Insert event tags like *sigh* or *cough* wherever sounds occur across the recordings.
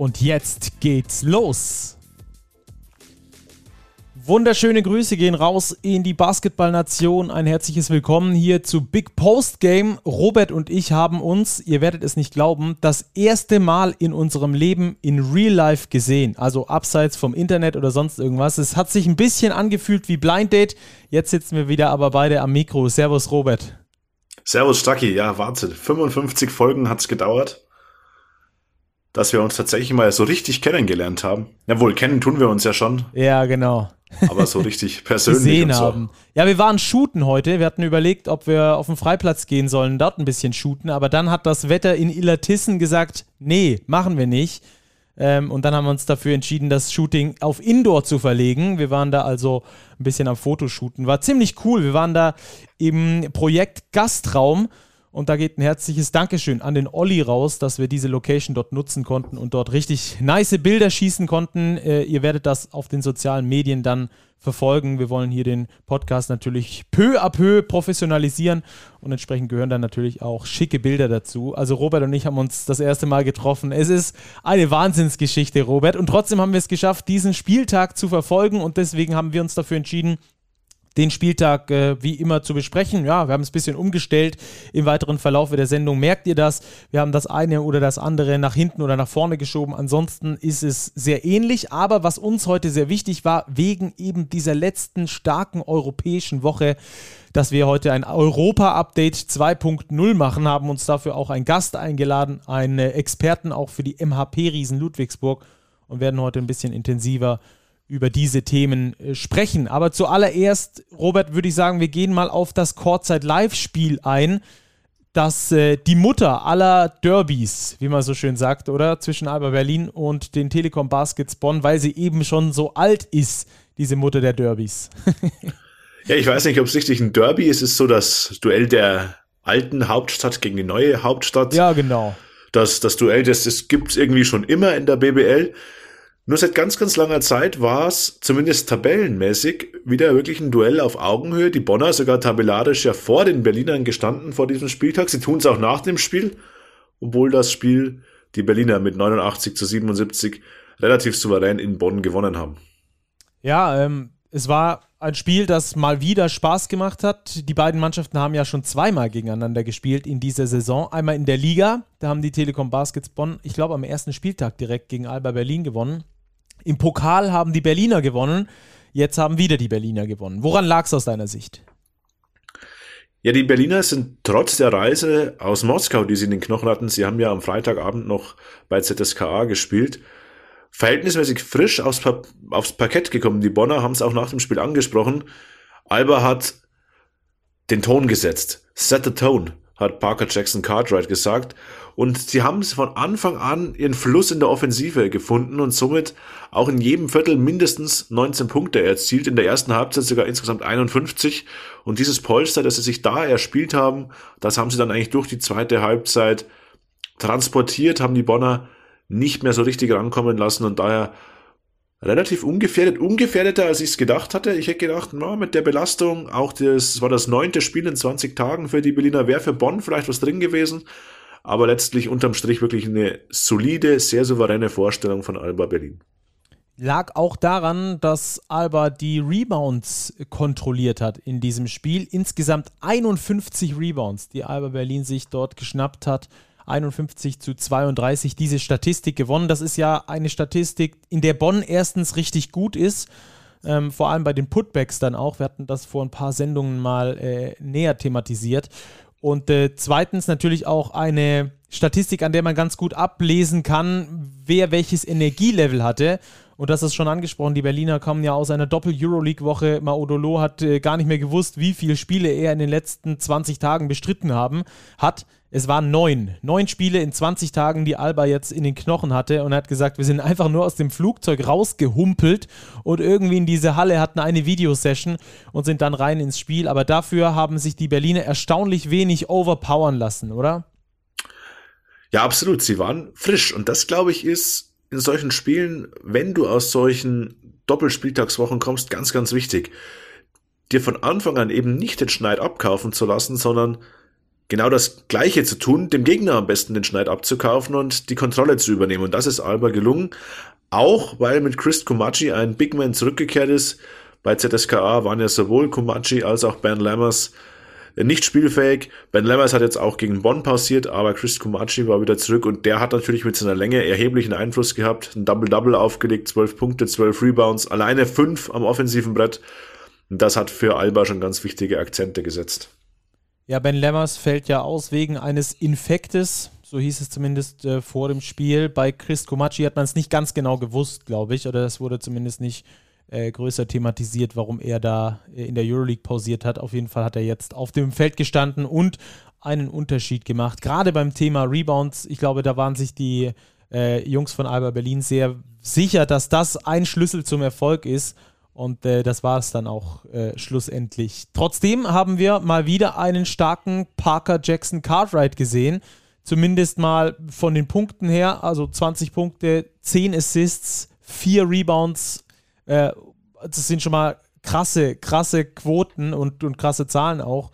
Und jetzt geht's los! Wunderschöne Grüße gehen raus in die Basketballnation. Ein herzliches Willkommen hier zu Big Post Game. Robert und ich haben uns, ihr werdet es nicht glauben, das erste Mal in unserem Leben in Real Life gesehen. Also abseits vom Internet oder sonst irgendwas. Es hat sich ein bisschen angefühlt wie Blind Date. Jetzt sitzen wir wieder aber beide am Mikro. Servus, Robert. Servus, Stucky. Ja, Wahnsinn. 55 Folgen hat es gedauert dass wir uns tatsächlich mal so richtig kennengelernt haben. Jawohl, kennen tun wir uns ja schon. Ja, genau. Aber so richtig *laughs* persönlich. Gesehen so. haben. Ja, wir waren shooten heute. Wir hatten überlegt, ob wir auf den Freiplatz gehen sollen, dort ein bisschen shooten. Aber dann hat das Wetter in Illertissen gesagt, nee, machen wir nicht. Ähm, und dann haben wir uns dafür entschieden, das Shooting auf Indoor zu verlegen. Wir waren da also ein bisschen am Fotoshooten. War ziemlich cool. Wir waren da im Projekt Gastraum und da geht ein herzliches Dankeschön an den Olli raus, dass wir diese Location dort nutzen konnten und dort richtig nice Bilder schießen konnten. Äh, ihr werdet das auf den sozialen Medien dann verfolgen. Wir wollen hier den Podcast natürlich peu à peu professionalisieren und entsprechend gehören dann natürlich auch schicke Bilder dazu. Also Robert und ich haben uns das erste Mal getroffen. Es ist eine Wahnsinnsgeschichte, Robert. Und trotzdem haben wir es geschafft, diesen Spieltag zu verfolgen und deswegen haben wir uns dafür entschieden, den Spieltag äh, wie immer zu besprechen. Ja, wir haben es ein bisschen umgestellt im weiteren Verlauf der Sendung. Merkt ihr das? Wir haben das eine oder das andere nach hinten oder nach vorne geschoben. Ansonsten ist es sehr ähnlich. Aber was uns heute sehr wichtig war, wegen eben dieser letzten starken europäischen Woche, dass wir heute ein Europa-Update 2.0 machen, haben uns dafür auch einen Gast eingeladen, einen Experten auch für die MHP-Riesen Ludwigsburg und werden heute ein bisschen intensiver über diese Themen äh, sprechen. Aber zuallererst, Robert, würde ich sagen, wir gehen mal auf das Courtside-Live-Spiel ein, das äh, die Mutter aller Derbys, wie man so schön sagt, oder? Zwischen Alba Berlin und den Telekom Baskets Bonn, weil sie eben schon so alt ist, diese Mutter der Derbys. *laughs* ja, ich weiß nicht, ob es richtig ein Derby ist. Es ist so das Duell der alten Hauptstadt gegen die neue Hauptstadt. Ja, genau. Das, das Duell, das, das gibt es irgendwie schon immer in der BBL. Nur seit ganz, ganz langer Zeit war es, zumindest tabellenmäßig, wieder wirklich ein Duell auf Augenhöhe. Die Bonner sogar tabellarisch ja vor den Berlinern gestanden vor diesem Spieltag. Sie tun es auch nach dem Spiel, obwohl das Spiel die Berliner mit 89 zu 77 relativ souverän in Bonn gewonnen haben. Ja, ähm, es war ein Spiel, das mal wieder Spaß gemacht hat. Die beiden Mannschaften haben ja schon zweimal gegeneinander gespielt in dieser Saison. Einmal in der Liga, da haben die Telekom Baskets Bonn, ich glaube, am ersten Spieltag direkt gegen Alba Berlin gewonnen. Im Pokal haben die Berliner gewonnen. Jetzt haben wieder die Berliner gewonnen. Woran lag es aus deiner Sicht? Ja, die Berliner sind trotz der Reise aus Moskau, die sie in den Knochen hatten, sie haben ja am Freitagabend noch bei ZSKA gespielt, verhältnismäßig frisch aufs, pa aufs Parkett gekommen. Die Bonner haben es auch nach dem Spiel angesprochen. Alba hat den Ton gesetzt. Set the tone, hat Parker Jackson Cartwright gesagt. Und sie haben von Anfang an ihren Fluss in der Offensive gefunden und somit auch in jedem Viertel mindestens 19 Punkte erzielt. In der ersten Halbzeit sogar insgesamt 51. Und dieses Polster, das sie sich da erspielt haben, das haben sie dann eigentlich durch die zweite Halbzeit transportiert, haben die Bonner nicht mehr so richtig rankommen lassen und daher relativ ungefährdet, ungefährdeter als ich es gedacht hatte. Ich hätte gedacht, na, mit der Belastung, auch das war das neunte Spiel in 20 Tagen für die Berliner, wäre für Bonn vielleicht was drin gewesen aber letztlich unterm Strich wirklich eine solide, sehr souveräne Vorstellung von Alba Berlin. Lag auch daran, dass Alba die Rebounds kontrolliert hat in diesem Spiel. Insgesamt 51 Rebounds, die Alba Berlin sich dort geschnappt hat. 51 zu 32 diese Statistik gewonnen. Das ist ja eine Statistik, in der Bonn erstens richtig gut ist. Ähm, vor allem bei den Putbacks dann auch. Wir hatten das vor ein paar Sendungen mal äh, näher thematisiert. Und äh, zweitens natürlich auch eine Statistik, an der man ganz gut ablesen kann, wer welches Energielevel hatte. Und das ist schon angesprochen, die Berliner kommen ja aus einer Doppel-Euroleague-Woche. Maodolo hat äh, gar nicht mehr gewusst, wie viele Spiele er in den letzten 20 Tagen bestritten haben, hat. Es waren neun. Neun Spiele in 20 Tagen, die Alba jetzt in den Knochen hatte und er hat gesagt, wir sind einfach nur aus dem Flugzeug rausgehumpelt und irgendwie in diese Halle hatten eine Videosession und sind dann rein ins Spiel. Aber dafür haben sich die Berliner erstaunlich wenig overpowern lassen, oder? Ja, absolut. Sie waren frisch und das, glaube ich, ist in solchen Spielen, wenn du aus solchen Doppelspieltagswochen kommst, ganz, ganz wichtig. Dir von Anfang an eben nicht den Schneid abkaufen zu lassen, sondern genau das Gleiche zu tun, dem Gegner am besten den Schneid abzukaufen und die Kontrolle zu übernehmen. Und das ist Alba gelungen. Auch weil mit Chris Kumachi ein Big Man zurückgekehrt ist. Bei ZSKA waren ja sowohl Kumachi als auch Ben Lammers nicht spielfähig. Ben Lammers hat jetzt auch gegen Bonn pausiert, aber Chris Kumachi war wieder zurück und der hat natürlich mit seiner Länge erheblichen Einfluss gehabt. Ein Double-Double aufgelegt, 12 Punkte, 12 Rebounds, alleine 5 am offensiven Brett. Das hat für Alba schon ganz wichtige Akzente gesetzt. Ja, Ben Lemmers fällt ja aus wegen eines Infektes, so hieß es zumindest äh, vor dem Spiel. Bei Chris Komachi hat man es nicht ganz genau gewusst, glaube ich, oder es wurde zumindest nicht äh, größer thematisiert, warum er da äh, in der Euroleague pausiert hat. Auf jeden Fall hat er jetzt auf dem Feld gestanden und einen Unterschied gemacht. Gerade beim Thema Rebounds, ich glaube, da waren sich die äh, Jungs von Alba Berlin sehr sicher, dass das ein Schlüssel zum Erfolg ist. Und äh, das war es dann auch äh, schlussendlich. Trotzdem haben wir mal wieder einen starken Parker Jackson Cartwright gesehen. Zumindest mal von den Punkten her. Also 20 Punkte, 10 Assists, 4 Rebounds. Äh, das sind schon mal krasse, krasse Quoten und, und krasse Zahlen auch,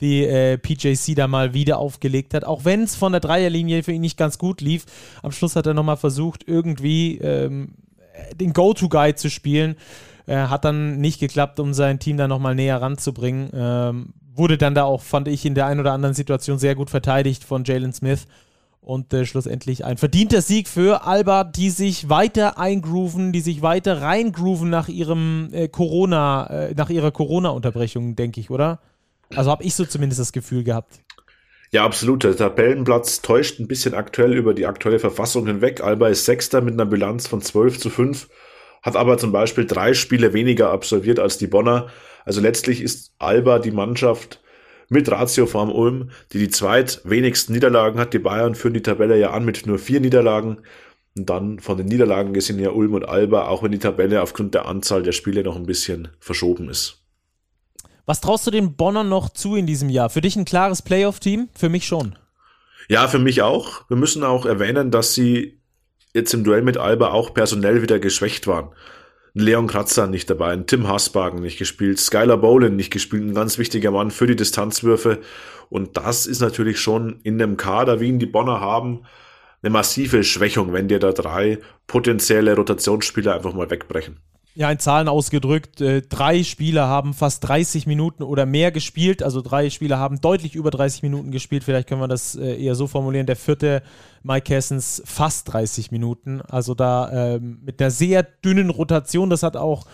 die äh, PJC da mal wieder aufgelegt hat. Auch wenn es von der Dreierlinie für ihn nicht ganz gut lief. Am Schluss hat er nochmal versucht, irgendwie ähm, den Go-To-Guy zu spielen. Äh, hat dann nicht geklappt, um sein Team da nochmal näher ranzubringen. Ähm, wurde dann da auch, fand ich, in der einen oder anderen Situation sehr gut verteidigt von Jalen Smith. Und äh, schlussendlich ein verdienter Sieg für Alba, die sich weiter eingrooven, die sich weiter reingrooven nach ihrem äh, Corona, äh, nach ihrer Corona-Unterbrechung, denke ich, oder? Also habe ich so zumindest das Gefühl gehabt. Ja, absolut. Der Tabellenplatz täuscht ein bisschen aktuell über die aktuelle Verfassung hinweg. Alba ist Sechster mit einer Bilanz von 12 zu 5 hat aber zum Beispiel drei Spiele weniger absolviert als die Bonner. Also letztlich ist Alba die Mannschaft mit Ratio vorm Ulm, die die zweitwenigsten Niederlagen hat. Die Bayern führen die Tabelle ja an mit nur vier Niederlagen. Und dann von den Niederlagen gesehen ja Ulm und Alba, auch wenn die Tabelle aufgrund der Anzahl der Spiele noch ein bisschen verschoben ist. Was traust du den Bonnern noch zu in diesem Jahr? Für dich ein klares Playoff-Team? Für mich schon. Ja, für mich auch. Wir müssen auch erwähnen, dass sie jetzt im Duell mit Alba auch personell wieder geschwächt waren. Leon Kratzer nicht dabei, ein Tim Hasbagen nicht gespielt, Skylar Bolin nicht gespielt, ein ganz wichtiger Mann für die Distanzwürfe. Und das ist natürlich schon in dem Kader, wie ihn die Bonner haben, eine massive Schwächung, wenn dir da drei potenzielle Rotationsspieler einfach mal wegbrechen ja, in Zahlen ausgedrückt, äh, drei Spieler haben fast 30 Minuten oder mehr gespielt. Also drei Spieler haben deutlich über 30 Minuten gespielt. Vielleicht können wir das äh, eher so formulieren. Der vierte, Mike Kessens, fast 30 Minuten. Also da ähm, mit einer sehr dünnen Rotation. Das hat auch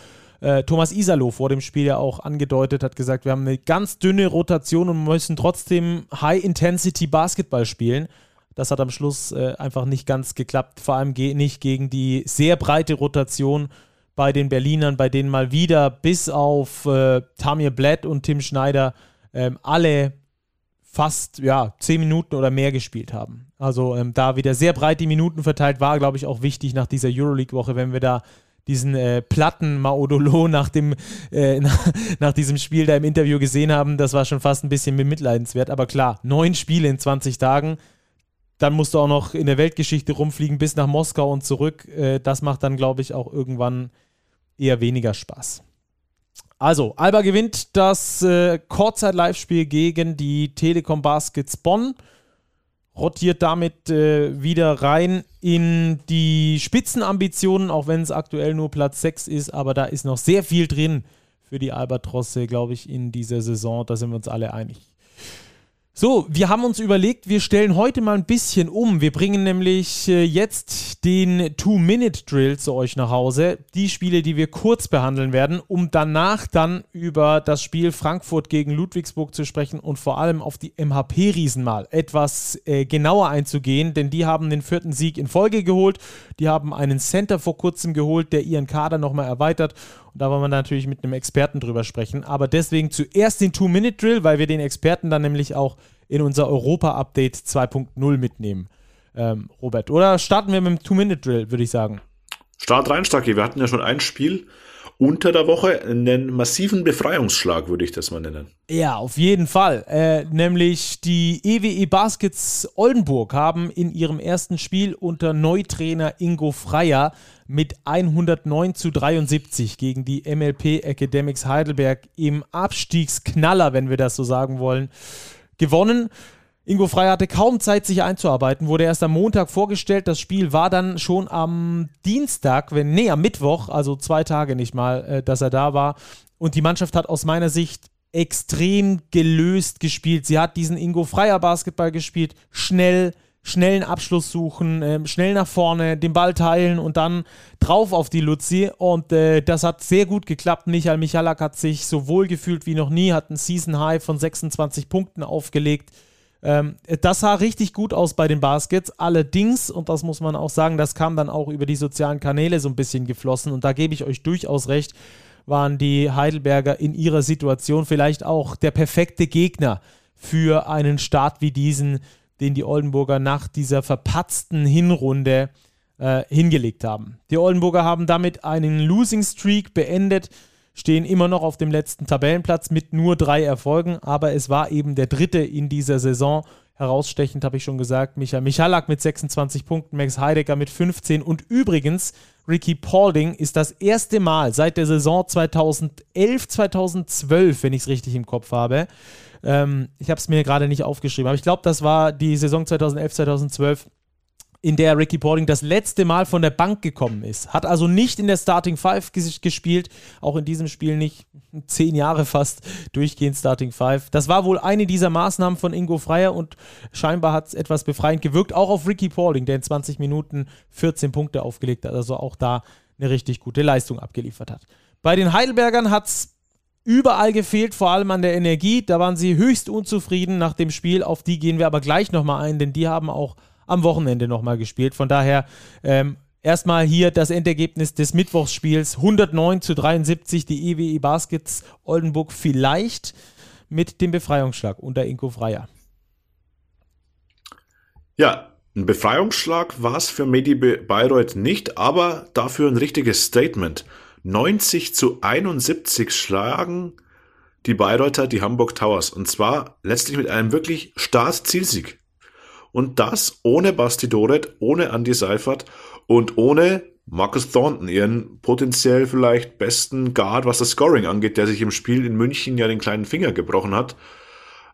äh, Thomas Isalo vor dem Spiel ja auch angedeutet, hat gesagt, wir haben eine ganz dünne Rotation und müssen trotzdem High-Intensity-Basketball spielen. Das hat am Schluss einfach nicht ganz geklappt. Vor allem nicht gegen die sehr breite Rotation bei den Berlinern, bei denen mal wieder bis auf äh, Tamir Blatt und Tim Schneider ähm, alle fast ja, zehn Minuten oder mehr gespielt haben. Also ähm, da wieder sehr breit die Minuten verteilt war, glaube ich, auch wichtig nach dieser Euroleague-Woche, wenn wir da diesen äh, platten Maodolo *laughs* nach dem äh, nach, *laughs* nach, diesem Spiel da im Interview gesehen haben, das war schon fast ein bisschen mitleidenswert. Aber klar, neun Spiele in 20 Tagen, dann musst du auch noch in der Weltgeschichte rumfliegen bis nach Moskau und zurück. Äh, das macht dann, glaube ich, auch irgendwann eher weniger Spaß. Also, Alba gewinnt das äh, Kurzzeit-Live-Spiel gegen die Telekom Baskets Bonn, rotiert damit äh, wieder rein in die Spitzenambitionen, auch wenn es aktuell nur Platz 6 ist, aber da ist noch sehr viel drin für die Albatrosse, glaube ich, in dieser Saison. Da sind wir uns alle einig. So, wir haben uns überlegt, wir stellen heute mal ein bisschen um. Wir bringen nämlich äh, jetzt den Two-Minute-Drill zu euch nach Hause. Die Spiele, die wir kurz behandeln werden, um danach dann über das Spiel Frankfurt gegen Ludwigsburg zu sprechen und vor allem auf die MHP-Riesen mal etwas äh, genauer einzugehen, denn die haben den vierten Sieg in Folge geholt. Die haben einen Center vor kurzem geholt, der ihren Kader nochmal erweitert und da wollen wir natürlich mit einem Experten drüber sprechen. Aber deswegen zuerst den Two-Minute-Drill, weil wir den Experten dann nämlich auch in unser Europa-Update 2.0 mitnehmen. Ähm, Robert, oder starten wir mit dem Two-Minute-Drill, würde ich sagen. Start rein, Stacki. Wir hatten ja schon ein Spiel unter der Woche, einen massiven Befreiungsschlag, würde ich das mal nennen. Ja, auf jeden Fall. Äh, nämlich die EWE e Baskets Oldenburg haben in ihrem ersten Spiel unter Neutrainer Ingo Freier mit 109 zu 73 gegen die MLP Academics Heidelberg im Abstiegsknaller, wenn wir das so sagen wollen, gewonnen. Ingo Frey hatte kaum Zeit, sich einzuarbeiten, wurde erst am Montag vorgestellt. Das Spiel war dann schon am Dienstag, wenn, nee, am Mittwoch, also zwei Tage nicht mal, äh, dass er da war. Und die Mannschaft hat aus meiner Sicht extrem gelöst gespielt. Sie hat diesen Ingo Freier Basketball gespielt, schnell, schnellen Abschluss suchen, äh, schnell nach vorne, den Ball teilen und dann drauf auf die Luzi. Und äh, das hat sehr gut geklappt. Michael Michalak hat sich so wohl gefühlt wie noch nie, hat einen Season High von 26 Punkten aufgelegt. Ähm, das sah richtig gut aus bei den Baskets. Allerdings, und das muss man auch sagen, das kam dann auch über die sozialen Kanäle so ein bisschen geflossen. Und da gebe ich euch durchaus recht, waren die Heidelberger in ihrer Situation vielleicht auch der perfekte Gegner für einen Start wie diesen den die Oldenburger nach dieser verpatzten Hinrunde äh, hingelegt haben. Die Oldenburger haben damit einen Losing Streak beendet, stehen immer noch auf dem letzten Tabellenplatz mit nur drei Erfolgen, aber es war eben der dritte in dieser Saison. Herausstechend habe ich schon gesagt, Michael Michalak mit 26 Punkten, Max Heidegger mit 15 und übrigens Ricky Paulding ist das erste Mal seit der Saison 2011, 2012, wenn ich es richtig im Kopf habe, ähm, ich habe es mir gerade nicht aufgeschrieben, aber ich glaube, das war die Saison 2011, 2012 in der Ricky Paulding das letzte Mal von der Bank gekommen ist. Hat also nicht in der Starting Five gespielt, auch in diesem Spiel nicht. *laughs* Zehn Jahre fast durchgehend Starting Five. Das war wohl eine dieser Maßnahmen von Ingo Freier und scheinbar hat es etwas befreiend gewirkt, auch auf Ricky Paulding, der in 20 Minuten 14 Punkte aufgelegt hat, also auch da eine richtig gute Leistung abgeliefert hat. Bei den Heidelbergern hat es überall gefehlt, vor allem an der Energie. Da waren sie höchst unzufrieden nach dem Spiel. Auf die gehen wir aber gleich nochmal ein, denn die haben auch am Wochenende nochmal gespielt. Von daher ähm, erstmal hier das Endergebnis des Mittwochsspiels. 109 zu 73, die EWE e Baskets Oldenburg vielleicht mit dem Befreiungsschlag unter Inko Freier. Ja, ein Befreiungsschlag war es für Medi Bayreuth nicht, aber dafür ein richtiges Statement. 90 zu 71 schlagen die Bayreuther die Hamburg Towers. Und zwar letztlich mit einem wirklich Start-Zielsieg. Und das ohne Basti Doret, ohne Andy Seifert und ohne Marcus Thornton, ihren potenziell vielleicht besten Guard, was das Scoring angeht, der sich im Spiel in München ja den kleinen Finger gebrochen hat.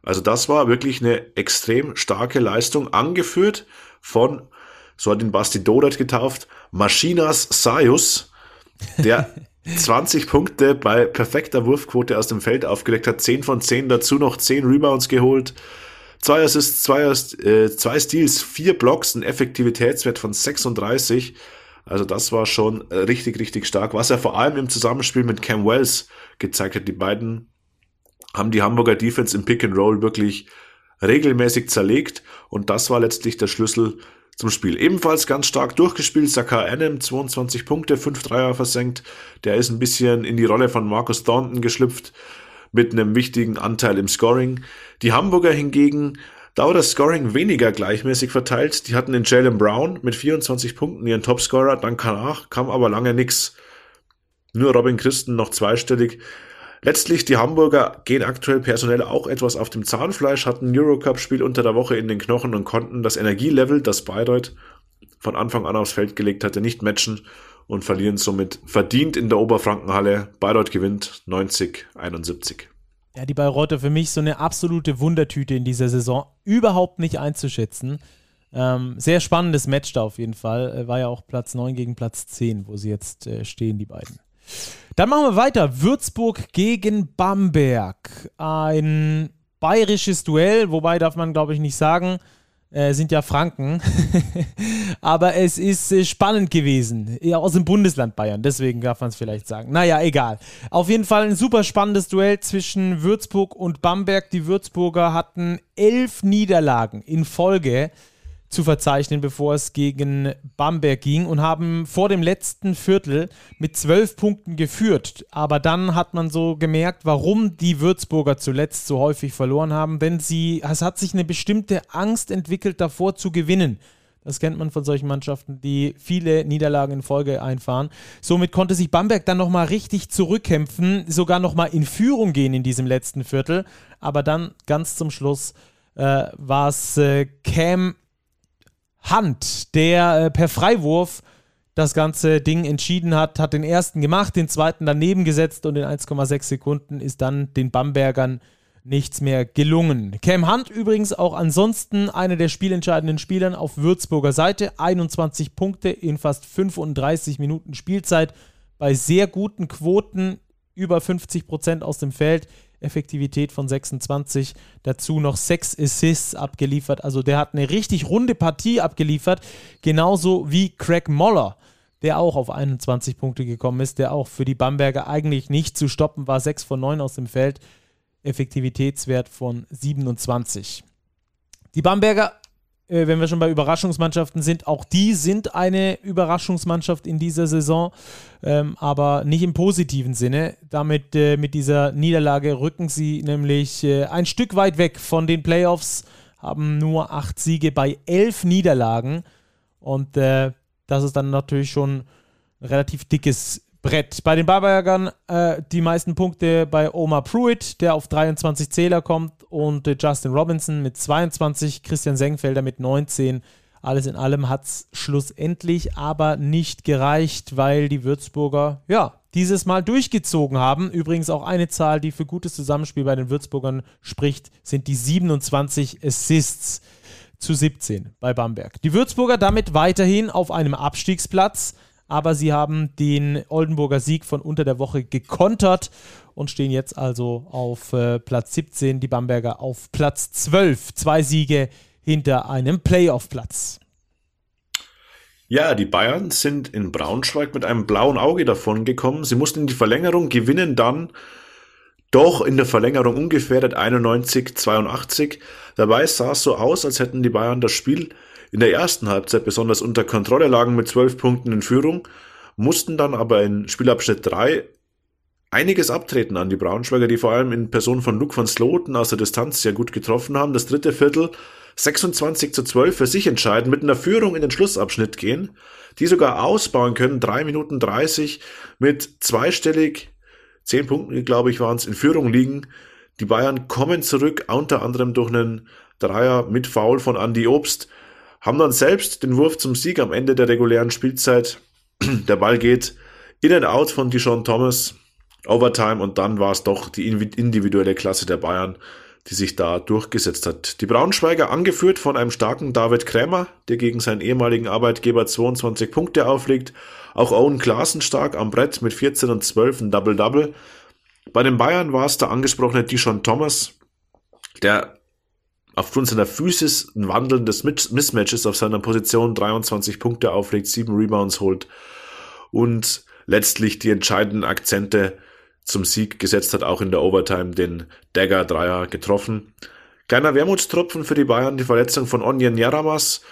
Also das war wirklich eine extrem starke Leistung, angeführt von, so hat ihn Basti Doret getauft, Maschinas Sayus, der *laughs* 20 Punkte bei perfekter Wurfquote aus dem Feld aufgelegt hat, 10 von 10, dazu noch 10 Rebounds geholt, zwei Assists, zwei, äh, zwei Steals, vier Blocks, ein Effektivitätswert von 36. Also das war schon richtig, richtig stark. Was er vor allem im Zusammenspiel mit Cam Wells gezeigt hat, die beiden haben die Hamburger Defense im Pick and Roll wirklich regelmäßig zerlegt und das war letztlich der Schlüssel zum Spiel. Ebenfalls ganz stark durchgespielt, Sakar Adam, 22 Punkte, 5 Dreier versenkt. Der ist ein bisschen in die Rolle von Marcus Thornton geschlüpft mit einem wichtigen Anteil im Scoring. Die Hamburger hingegen, da war das Scoring weniger gleichmäßig verteilt. Die hatten den Jalen Brown mit 24 Punkten, ihren Topscorer, dann danach kam aber lange nix. Nur Robin Christen noch zweistellig. Letztlich, die Hamburger gehen aktuell personell auch etwas auf dem Zahnfleisch, hatten Eurocup-Spiel unter der Woche in den Knochen und konnten das Energielevel, das Bayreuth von Anfang an aufs Feld gelegt hatte, nicht matchen und verlieren somit verdient in der Oberfrankenhalle. Bayreuth gewinnt 90-71. Ja, die Bayreuther für mich so eine absolute Wundertüte in dieser Saison. Überhaupt nicht einzuschätzen. Ähm, sehr spannendes Match da auf jeden Fall. Äh, war ja auch Platz 9 gegen Platz 10, wo sie jetzt äh, stehen, die beiden. Dann machen wir weiter. Würzburg gegen Bamberg. Ein bayerisches Duell, wobei darf man, glaube ich, nicht sagen, äh, sind ja Franken. *laughs* Aber es ist äh, spannend gewesen. Ja, aus dem Bundesland Bayern, deswegen darf man es vielleicht sagen. Naja, egal. Auf jeden Fall ein super spannendes Duell zwischen Würzburg und Bamberg. Die Würzburger hatten elf Niederlagen in Folge zu verzeichnen, bevor es gegen Bamberg ging und haben vor dem letzten Viertel mit zwölf Punkten geführt. Aber dann hat man so gemerkt, warum die Würzburger zuletzt so häufig verloren haben, denn sie, es hat sich eine bestimmte Angst entwickelt, davor zu gewinnen. Das kennt man von solchen Mannschaften, die viele Niederlagen in Folge einfahren. Somit konnte sich Bamberg dann nochmal richtig zurückkämpfen, sogar nochmal in Führung gehen in diesem letzten Viertel. Aber dann ganz zum Schluss äh, war es äh, Cam Hand, der äh, per Freiwurf das ganze Ding entschieden hat, hat den ersten gemacht, den zweiten daneben gesetzt und in 1,6 Sekunden ist dann den Bambergern nichts mehr gelungen. Cam Hunt übrigens auch ansonsten einer der spielentscheidenden Spielern auf Würzburger Seite. 21 Punkte in fast 35 Minuten Spielzeit bei sehr guten Quoten, über 50 Prozent aus dem Feld. Effektivität von 26, dazu noch 6 Assists abgeliefert. Also der hat eine richtig runde Partie abgeliefert, genauso wie Craig Moller, der auch auf 21 Punkte gekommen ist, der auch für die Bamberger eigentlich nicht zu stoppen war, 6 von 9 aus dem Feld, Effektivitätswert von 27. Die Bamberger äh, wenn wir schon bei Überraschungsmannschaften sind, auch die sind eine Überraschungsmannschaft in dieser Saison, ähm, aber nicht im positiven Sinne. Damit äh, mit dieser Niederlage rücken sie nämlich äh, ein Stück weit weg von den Playoffs, haben nur acht Siege bei elf Niederlagen und äh, das ist dann natürlich schon ein relativ dickes Brett. Bei den Barbergern äh, die meisten Punkte bei Omar Pruitt, der auf 23 Zähler kommt, und äh, Justin Robinson mit 22, Christian Senkfelder mit 19. Alles in allem hat es schlussendlich aber nicht gereicht, weil die Würzburger, ja, dieses Mal durchgezogen haben. Übrigens auch eine Zahl, die für gutes Zusammenspiel bei den Würzburgern spricht, sind die 27 Assists zu 17 bei Bamberg. Die Würzburger damit weiterhin auf einem Abstiegsplatz aber sie haben den Oldenburger Sieg von unter der Woche gekontert und stehen jetzt also auf äh, Platz 17, die Bamberger auf Platz 12. Zwei Siege hinter einem Playoff-Platz. Ja, die Bayern sind in Braunschweig mit einem blauen Auge davon gekommen. Sie mussten in die Verlängerung gewinnen, dann doch in der Verlängerung ungefähr 91, 82. Dabei sah es so aus, als hätten die Bayern das Spiel in der ersten Halbzeit besonders unter Kontrolle lagen mit zwölf Punkten in Führung, mussten dann aber in Spielabschnitt 3 einiges abtreten an die Braunschweiger, die vor allem in Person von Luke van Sloten aus der Distanz sehr gut getroffen haben. Das dritte Viertel 26 zu 12 für sich entscheiden, mit einer Führung in den Schlussabschnitt gehen, die sogar ausbauen können, 3 Minuten 30 mit zweistellig, 10 Punkten, glaube ich, waren es, in Führung liegen. Die Bayern kommen zurück, unter anderem durch einen Dreier mit Foul von Andy Obst haben dann selbst den Wurf zum Sieg am Ende der regulären Spielzeit. *clears throat* Der Ball geht in and out von Dijon Thomas, Overtime und dann war es doch die individuelle Klasse der Bayern, die sich da durchgesetzt hat. Die Braunschweiger angeführt von einem starken David Krämer, der gegen seinen ehemaligen Arbeitgeber 22 Punkte auflegt. Auch Owen Klaassen stark am Brett mit 14 und 12 ein Double-Double. Bei den Bayern war es der angesprochene Dijon Thomas, der aufgrund seiner Physis ein Wandeln des Mismatches auf seiner Position 23 Punkte auflegt, 7 Rebounds holt und letztlich die entscheidenden Akzente zum Sieg gesetzt hat, auch in der Overtime den Dagger-Dreier getroffen. Kleiner Wermutstropfen für die Bayern, die Verletzung von Onyen Yaramas,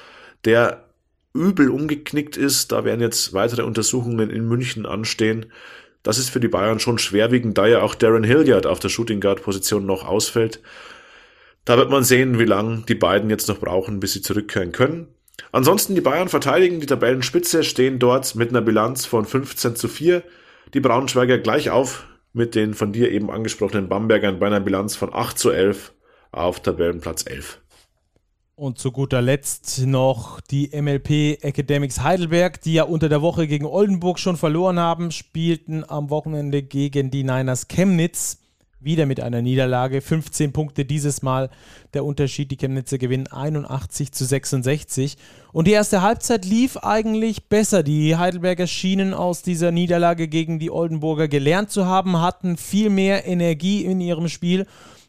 der übel umgeknickt ist. Da werden jetzt weitere Untersuchungen in München anstehen. Das ist für die Bayern schon schwerwiegend, da ja auch Darren Hilliard auf der Shooting Guard Position noch ausfällt. Da wird man sehen, wie lange die beiden jetzt noch brauchen, bis sie zurückkehren können. Ansonsten die Bayern verteidigen die Tabellenspitze, stehen dort mit einer Bilanz von 15 zu 4. Die Braunschweiger gleich auf mit den von dir eben angesprochenen Bambergern bei einer Bilanz von 8 zu 11 auf Tabellenplatz 11. Und zu guter Letzt noch die MLP Academics Heidelberg, die ja unter der Woche gegen Oldenburg schon verloren haben, spielten am Wochenende gegen die Niners Chemnitz wieder mit einer Niederlage. 15 Punkte dieses Mal der Unterschied. Die Chemnitzer gewinnen 81 zu 66. Und die erste Halbzeit lief eigentlich besser. Die Heidelberger schienen aus dieser Niederlage gegen die Oldenburger gelernt zu haben, hatten viel mehr Energie in ihrem Spiel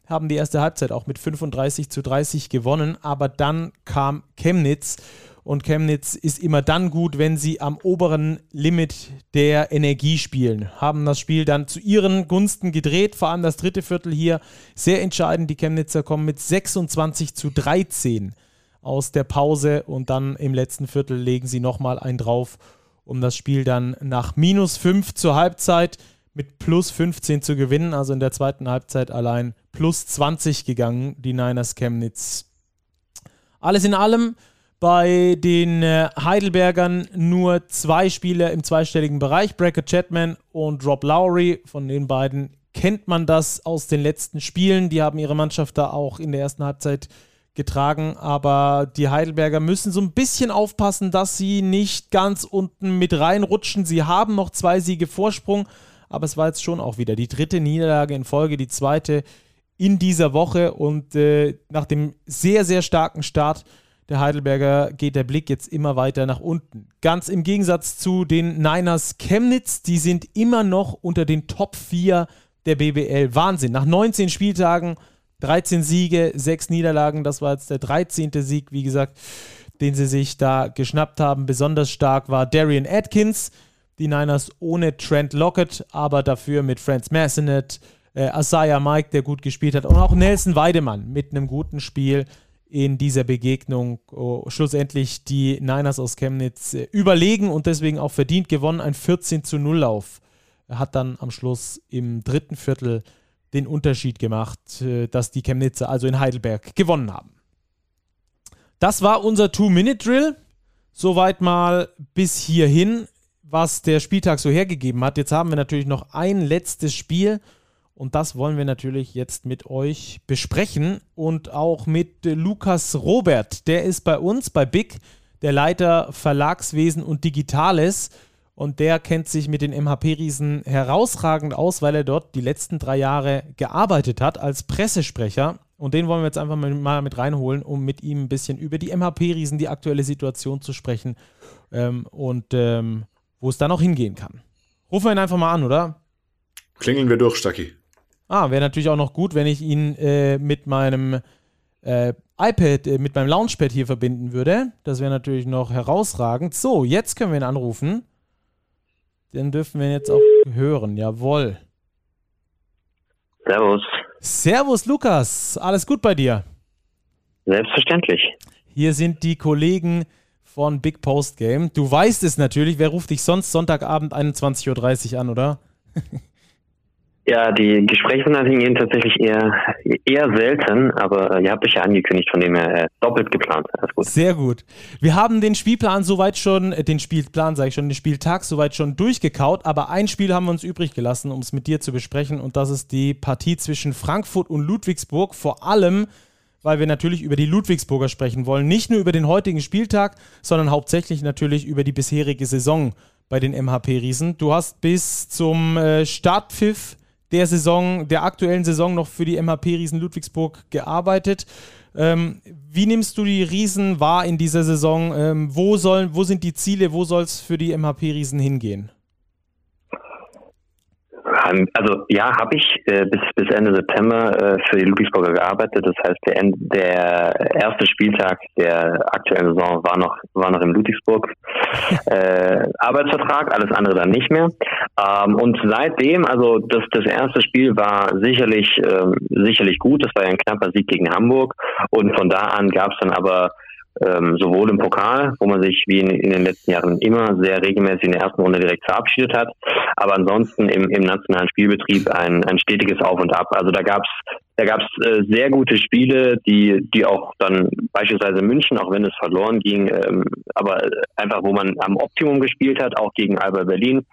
haben die erste Halbzeit auch mit 35 zu 30 gewonnen, aber dann kam Chemnitz und Chemnitz ist immer dann gut, wenn sie am oberen Limit der Energie spielen. Haben das Spiel dann zu ihren Gunsten gedreht, vor allem das dritte Viertel hier sehr entscheidend. Die Chemnitzer kommen mit 26 zu 13 aus der Pause und dann im letzten Viertel legen sie nochmal einen drauf, um das Spiel dann nach minus 5 zur Halbzeit mit plus 15 zu gewinnen. Also in der zweiten Halbzeit allein plus 20 gegangen, die Niners Chemnitz. Alles in allem bei den äh, Heidelbergern nur zwei Spieler im zweistelligen Bereich, Brackett Chapman und Rob Lowry. Von den beiden kennt man das aus den letzten Spielen. Die haben ihre Mannschaft da auch in der ersten Halbzeit getragen, aber die Heidelberger müssen so ein bisschen aufpassen, dass sie nicht ganz unten mit reinrutschen. Sie haben noch zwei Siege Vorsprung, aber es war jetzt schon auch wieder die dritte Niederlage in Folge, die zweite in dieser Woche und äh, nach dem sehr, sehr starken Start der Heidelberger geht der Blick jetzt immer weiter nach unten. Ganz im Gegensatz zu den Niners Chemnitz, die sind immer noch unter den Top 4 der BBL. Wahnsinn. Nach 19 Spieltagen 13 Siege, 6 Niederlagen. Das war jetzt der 13. Sieg, wie gesagt, den sie sich da geschnappt haben. Besonders stark war Darian Atkins. Die Niners ohne Trent Lockett, aber dafür mit Franz Massenet, äh, Asaya Mike, der gut gespielt hat, und auch Nelson Weidemann mit einem guten Spiel in dieser Begegnung oh, schlussendlich die Niners aus Chemnitz äh, überlegen und deswegen auch verdient gewonnen. Ein 14 zu 0 Lauf hat dann am Schluss im dritten Viertel den Unterschied gemacht, äh, dass die Chemnitzer also in Heidelberg gewonnen haben. Das war unser Two-Minute-Drill. Soweit mal bis hierhin, was der Spieltag so hergegeben hat. Jetzt haben wir natürlich noch ein letztes Spiel und das wollen wir natürlich jetzt mit euch besprechen und auch mit Lukas Robert. Der ist bei uns bei Big, der Leiter Verlagswesen und Digitales. Und der kennt sich mit den MHP-Riesen herausragend aus, weil er dort die letzten drei Jahre gearbeitet hat als Pressesprecher. Und den wollen wir jetzt einfach mal mit reinholen, um mit ihm ein bisschen über die MHP-Riesen, die aktuelle Situation zu sprechen ähm, und ähm, wo es da noch hingehen kann. Rufen wir ihn einfach mal an, oder? Klingeln wir durch, Stacki. Ah, wäre natürlich auch noch gut, wenn ich ihn äh, mit meinem äh, iPad, äh, mit meinem Launchpad hier verbinden würde. Das wäre natürlich noch herausragend. So, jetzt können wir ihn anrufen. Den dürfen wir jetzt auch hören. Jawohl. Servus. Servus, Lukas. Alles gut bei dir? Selbstverständlich. Hier sind die Kollegen von Big Post Game. Du weißt es natürlich. Wer ruft dich sonst Sonntagabend 21.30 Uhr an, oder? *laughs* Ja, die Gespräche sind allerdings tatsächlich eher, eher selten, aber ihr habt euch ja angekündigt, von dem her äh, doppelt geplant. Gut. Sehr gut. Wir haben den Spielplan soweit schon, äh, den Spielplan sage ich schon, den Spieltag soweit schon durchgekaut, aber ein Spiel haben wir uns übrig gelassen, um es mit dir zu besprechen und das ist die Partie zwischen Frankfurt und Ludwigsburg, vor allem weil wir natürlich über die Ludwigsburger sprechen wollen. Nicht nur über den heutigen Spieltag, sondern hauptsächlich natürlich über die bisherige Saison bei den MHP-Riesen. Du hast bis zum äh, Startpfiff der Saison, der aktuellen Saison noch für die MHP Riesen Ludwigsburg gearbeitet. Ähm, wie nimmst du die Riesen wahr in dieser Saison? Ähm, wo, sollen, wo sind die Ziele? Wo soll es für die MHP Riesen hingehen? Also ja, habe ich äh, bis, bis Ende September äh, für die Ludwigsburger gearbeitet. Das heißt, der, der erste Spieltag der aktuellen Saison war noch, war noch im Ludwigsburg *laughs* äh, Arbeitsvertrag, alles andere dann nicht mehr. Ähm, und seitdem, also das, das erste Spiel war sicherlich, ähm, sicherlich gut. Das war ja ein knapper Sieg gegen Hamburg. Und von da an gab es dann aber ähm, sowohl im Pokal, wo man sich wie in, in, den letzten Jahren immer sehr regelmäßig in der ersten Runde direkt verabschiedet hat, aber ansonsten im, im nationalen Spielbetrieb ein, ein stetiges Auf und Ab. Also da gab's da gab's äh, sehr gute Spiele, die die auch dann beispielsweise München, auch wenn es verloren ging, ähm, aber einfach wo man am Optimum gespielt hat, auch gegen Alba Berlin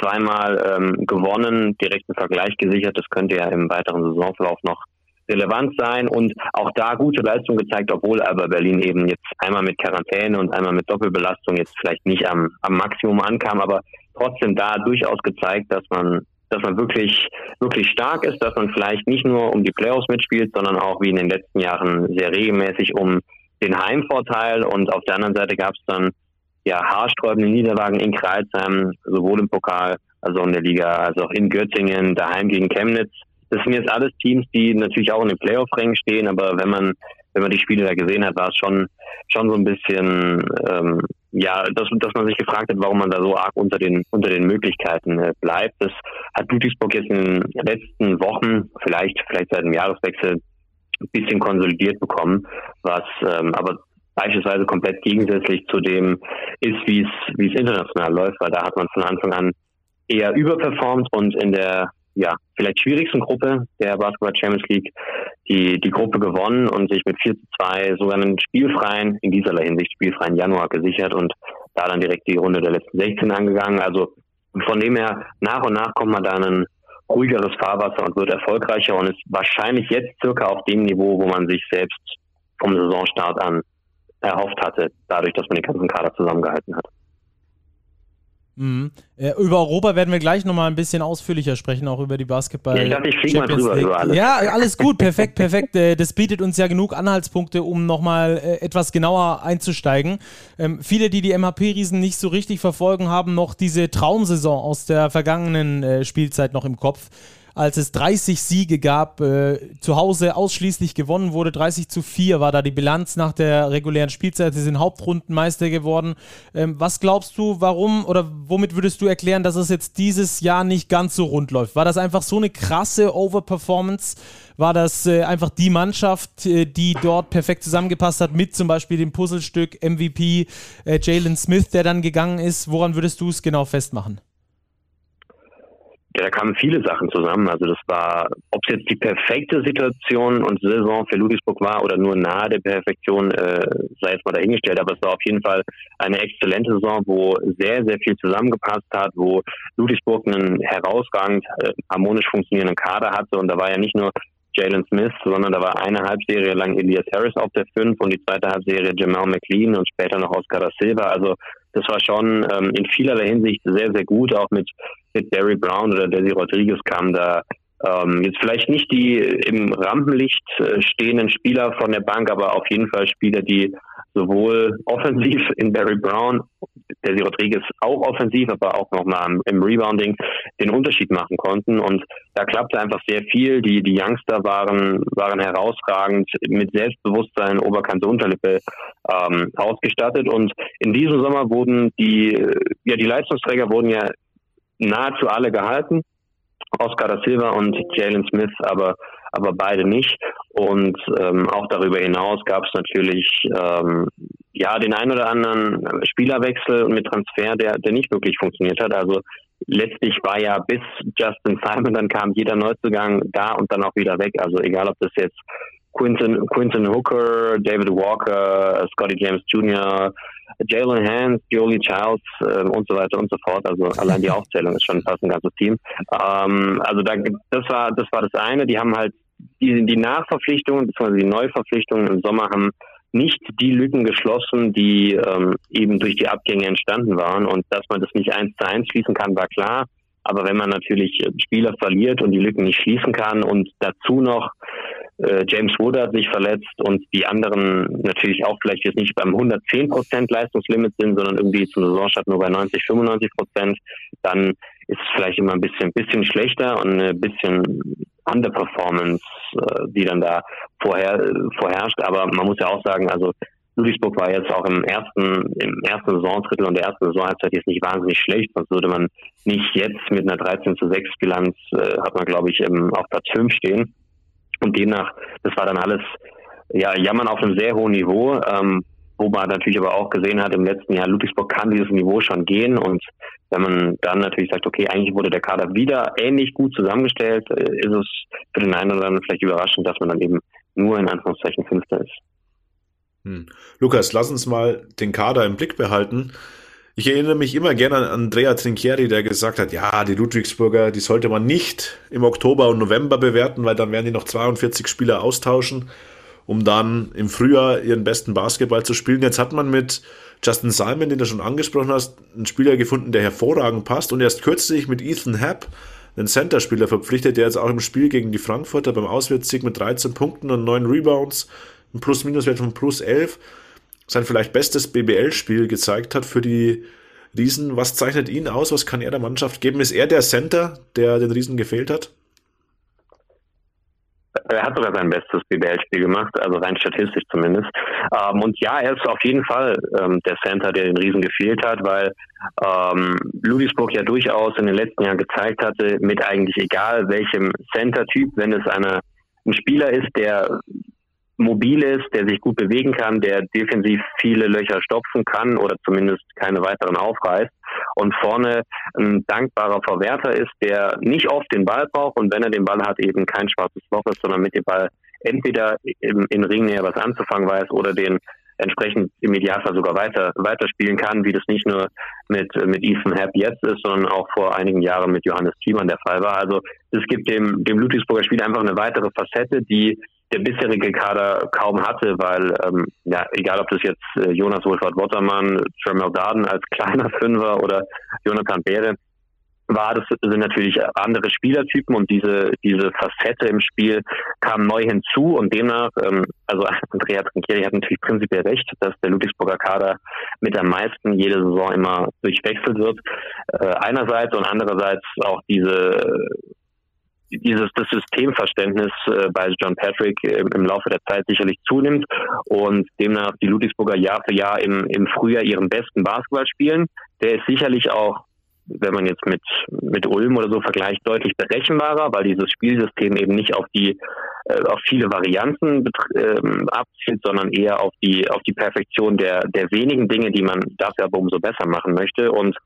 zweimal ähm, gewonnen, direkten Vergleich gesichert. Das könnte ja im weiteren Saisonverlauf noch relevant sein und auch da gute Leistung gezeigt, obwohl aber Berlin eben jetzt einmal mit Quarantäne und einmal mit Doppelbelastung jetzt vielleicht nicht am, am Maximum ankam, aber trotzdem da durchaus gezeigt, dass man dass man wirklich, wirklich stark ist, dass man vielleicht nicht nur um die Playoffs mitspielt, sondern auch wie in den letzten Jahren sehr regelmäßig um den Heimvorteil. Und auf der anderen Seite gab es dann ja haarsträubende Niederlagen in Kreilsheim, sowohl im Pokal, also in der Liga, als auch in Göttingen, daheim gegen Chemnitz das sind jetzt alles Teams, die natürlich auch in den Playoff-Rängen stehen, aber wenn man, wenn man die Spiele da gesehen hat, war es schon, schon so ein bisschen, ähm, ja, dass, dass man sich gefragt hat, warum man da so arg unter den, unter den Möglichkeiten äh, bleibt. Das hat Ludwigsburg jetzt in den letzten Wochen, vielleicht, vielleicht seit dem Jahreswechsel, ein bisschen konsolidiert bekommen, was ähm, aber beispielsweise komplett gegensätzlich zu dem ist, wie es wie es international läuft, weil da hat man von Anfang an eher überperformt und in der ja, vielleicht schwierigsten Gruppe der Basketball Champions League die, die Gruppe gewonnen und sich mit 4 zu 2 sogar einen spielfreien, in dieser Hinsicht spielfreien Januar gesichert und da dann direkt die Runde der letzten 16 angegangen. Also von dem her, nach und nach kommt man da in ein ruhigeres Fahrwasser und wird erfolgreicher und ist wahrscheinlich jetzt circa auf dem Niveau, wo man sich selbst vom Saisonstart an erhofft hatte, dadurch, dass man den ganzen Kader zusammengehalten hat. Mhm. Äh, über Europa werden wir gleich nochmal ein bisschen ausführlicher sprechen, auch über die Basketball. Ja, ich dachte, ich fliege mal drüber über alles. Ja, alles gut, perfekt, perfekt. Äh, das bietet uns ja genug Anhaltspunkte, um nochmal äh, etwas genauer einzusteigen. Ähm, viele, die die MHP-Riesen nicht so richtig verfolgen, haben noch diese Traumsaison aus der vergangenen äh, Spielzeit noch im Kopf als es 30 Siege gab, äh, zu Hause ausschließlich gewonnen wurde. 30 zu 4 war da die Bilanz nach der regulären Spielzeit. Sie sind Hauptrundenmeister geworden. Ähm, was glaubst du, warum oder womit würdest du erklären, dass es jetzt dieses Jahr nicht ganz so rund läuft? War das einfach so eine krasse Overperformance? War das äh, einfach die Mannschaft, äh, die dort perfekt zusammengepasst hat mit zum Beispiel dem Puzzlestück MVP äh, Jalen Smith, der dann gegangen ist? Woran würdest du es genau festmachen? Ja, da kamen viele Sachen zusammen. Also das war, ob es jetzt die perfekte Situation und Saison für Ludwigsburg war oder nur nahe der Perfektion, äh, sei jetzt mal dahingestellt. Aber es war auf jeden Fall eine exzellente Saison, wo sehr, sehr viel zusammengepasst hat, wo Ludwigsburg einen herausragend äh, harmonisch funktionierenden Kader hatte. Und da war ja nicht nur Jalen Smith, sondern da war eine Halbserie lang Elias Harris auf der 5 und die zweite Halbserie Jamal McLean und später noch Oscar da Silva. Also das war schon ähm, in vielerlei Hinsicht sehr, sehr gut, auch mit, mit Barry Brown oder Desi Rodriguez kam da ähm, jetzt vielleicht nicht die im Rampenlicht äh, stehenden Spieler von der Bank, aber auf jeden Fall Spieler, die sowohl offensiv in Barry Brown, Desi Rodriguez auch offensiv, aber auch nochmal im Rebounding den Unterschied machen konnten. Und da klappte einfach sehr viel. Die, die Youngster waren, waren herausragend mit Selbstbewusstsein, Oberkante, Unterlippe ähm, ausgestattet. Und in diesem Sommer wurden die, ja, die Leistungsträger wurden ja nahezu alle gehalten. Oscar da Silva und Jalen Smith, aber aber beide nicht. Und ähm, auch darüber hinaus gab es natürlich ähm, ja den ein oder anderen Spielerwechsel mit Transfer, der der nicht wirklich funktioniert hat. Also letztlich war ja bis Justin Simon, dann kam jeder Neuzugang da und dann auch wieder weg. Also egal, ob das jetzt Quinton, Quinton Hooker, David Walker, Scotty James Jr., Jalen Hans, Jolie Childs äh, und so weiter und so fort. Also allein die *laughs* Aufzählung ist schon fast ein ganzes Team. Ähm, also da, das war das war das eine. Die haben halt die, die Nachverpflichtungen bzw. die Neuverpflichtungen im Sommer haben nicht die Lücken geschlossen, die ähm, eben durch die Abgänge entstanden waren. Und dass man das nicht eins zu eins schließen kann, war klar. Aber wenn man natürlich Spieler verliert und die Lücken nicht schließen kann und dazu noch äh, James Wood hat sich verletzt und die anderen natürlich auch vielleicht jetzt nicht beim 110 Prozent Leistungslimit sind, sondern irgendwie zum Saisonstart nur bei 90, 95 Prozent, dann ist vielleicht immer ein bisschen, bisschen schlechter und ein bisschen Underperformance, äh, die dann da vorher, vorherrscht. Aber man muss ja auch sagen, also Ludwigsburg war jetzt auch im ersten, im ersten Saisondrittel und der ersten Saisonhalbzeit jetzt nicht wahnsinnig schlecht, sonst würde man nicht jetzt mit einer 13 zu 6 Bilanz, äh, hat man glaube ich im, auf Platz 5 stehen. Und demnach, das war dann alles, ja, jammern auf einem sehr hohen Niveau, ähm, wo man natürlich aber auch gesehen hat, im letzten Jahr, Ludwigsburg kann dieses Niveau schon gehen und wenn man dann natürlich sagt, okay, eigentlich wurde der Kader wieder ähnlich gut zusammengestellt, äh, ist es für den einen oder anderen vielleicht überraschend, dass man dann eben nur in Anführungszeichen Fünfter ist. Hm. Lukas, lass uns mal den Kader im Blick behalten. Ich erinnere mich immer gerne an Andrea Trinchieri, der gesagt hat, ja, die Ludwigsburger, die sollte man nicht im Oktober und November bewerten, weil dann werden die noch 42 Spieler austauschen, um dann im Frühjahr ihren besten Basketball zu spielen. Jetzt hat man mit Justin Simon, den du schon angesprochen hast, einen Spieler gefunden, der hervorragend passt und erst kürzlich mit Ethan Happ einen Center-Spieler verpflichtet, der jetzt auch im Spiel gegen die Frankfurter beim Auswärtssieg mit 13 Punkten und 9 Rebounds, ein Plus-Minus-Wert von plus 11 sein vielleicht bestes BBL-Spiel gezeigt hat für die Riesen. Was zeichnet ihn aus? Was kann er der Mannschaft geben? Ist er der Center, der den Riesen gefehlt hat? Er hat sogar sein bestes BBL-Spiel gemacht, also rein statistisch zumindest. Ähm, und ja, er ist auf jeden Fall ähm, der Center, der den Riesen gefehlt hat, weil ähm, Ludwigsburg ja durchaus in den letzten Jahren gezeigt hatte, mit eigentlich egal welchem Center-Typ, wenn es eine, ein Spieler ist, der mobil ist, der sich gut bewegen kann, der defensiv viele Löcher stopfen kann oder zumindest keine weiteren aufreißt und vorne ein dankbarer Verwerter ist, der nicht oft den Ball braucht und wenn er den Ball hat, eben kein schwarzes Loch ist, sondern mit dem Ball entweder im, in Ringnähe was anzufangen weiß oder den entsprechend im Idealfall sogar weiter weiterspielen kann, wie das nicht nur mit mit Ethan Happ jetzt ist, sondern auch vor einigen Jahren mit Johannes Thiemann der Fall war. Also es gibt dem dem Ludwigsburger Spiel einfach eine weitere Facette, die der bisherige Kader kaum hatte, weil ähm, ja egal ob das jetzt äh, Jonas Wolfert Wottermann, Tremel Darden als kleiner *laughs* Fünfer oder Jonathan Beere war, das sind natürlich andere Spielertypen und diese diese Facette im Spiel kam neu hinzu und demnach, ähm, also *laughs* Andrea Trinkieri hat natürlich prinzipiell recht, dass der Ludwigsburger Kader mit am meisten jede Saison immer durchwechselt wird. Äh, einerseits und andererseits auch diese dieses das Systemverständnis äh, bei John Patrick äh, im Laufe der Zeit sicherlich zunimmt und demnach die Ludwigsburger Jahr für Jahr im, im Frühjahr ihren besten Basketball spielen. Der ist sicherlich auch wenn man jetzt mit, mit Ulm oder so vergleicht, deutlich berechenbarer, weil dieses Spielsystem eben nicht auf die äh, auf viele Varianten ähm, abzielt, sondern eher auf die auf die Perfektion der der wenigen Dinge, die man dafür aber umso besser machen möchte. Und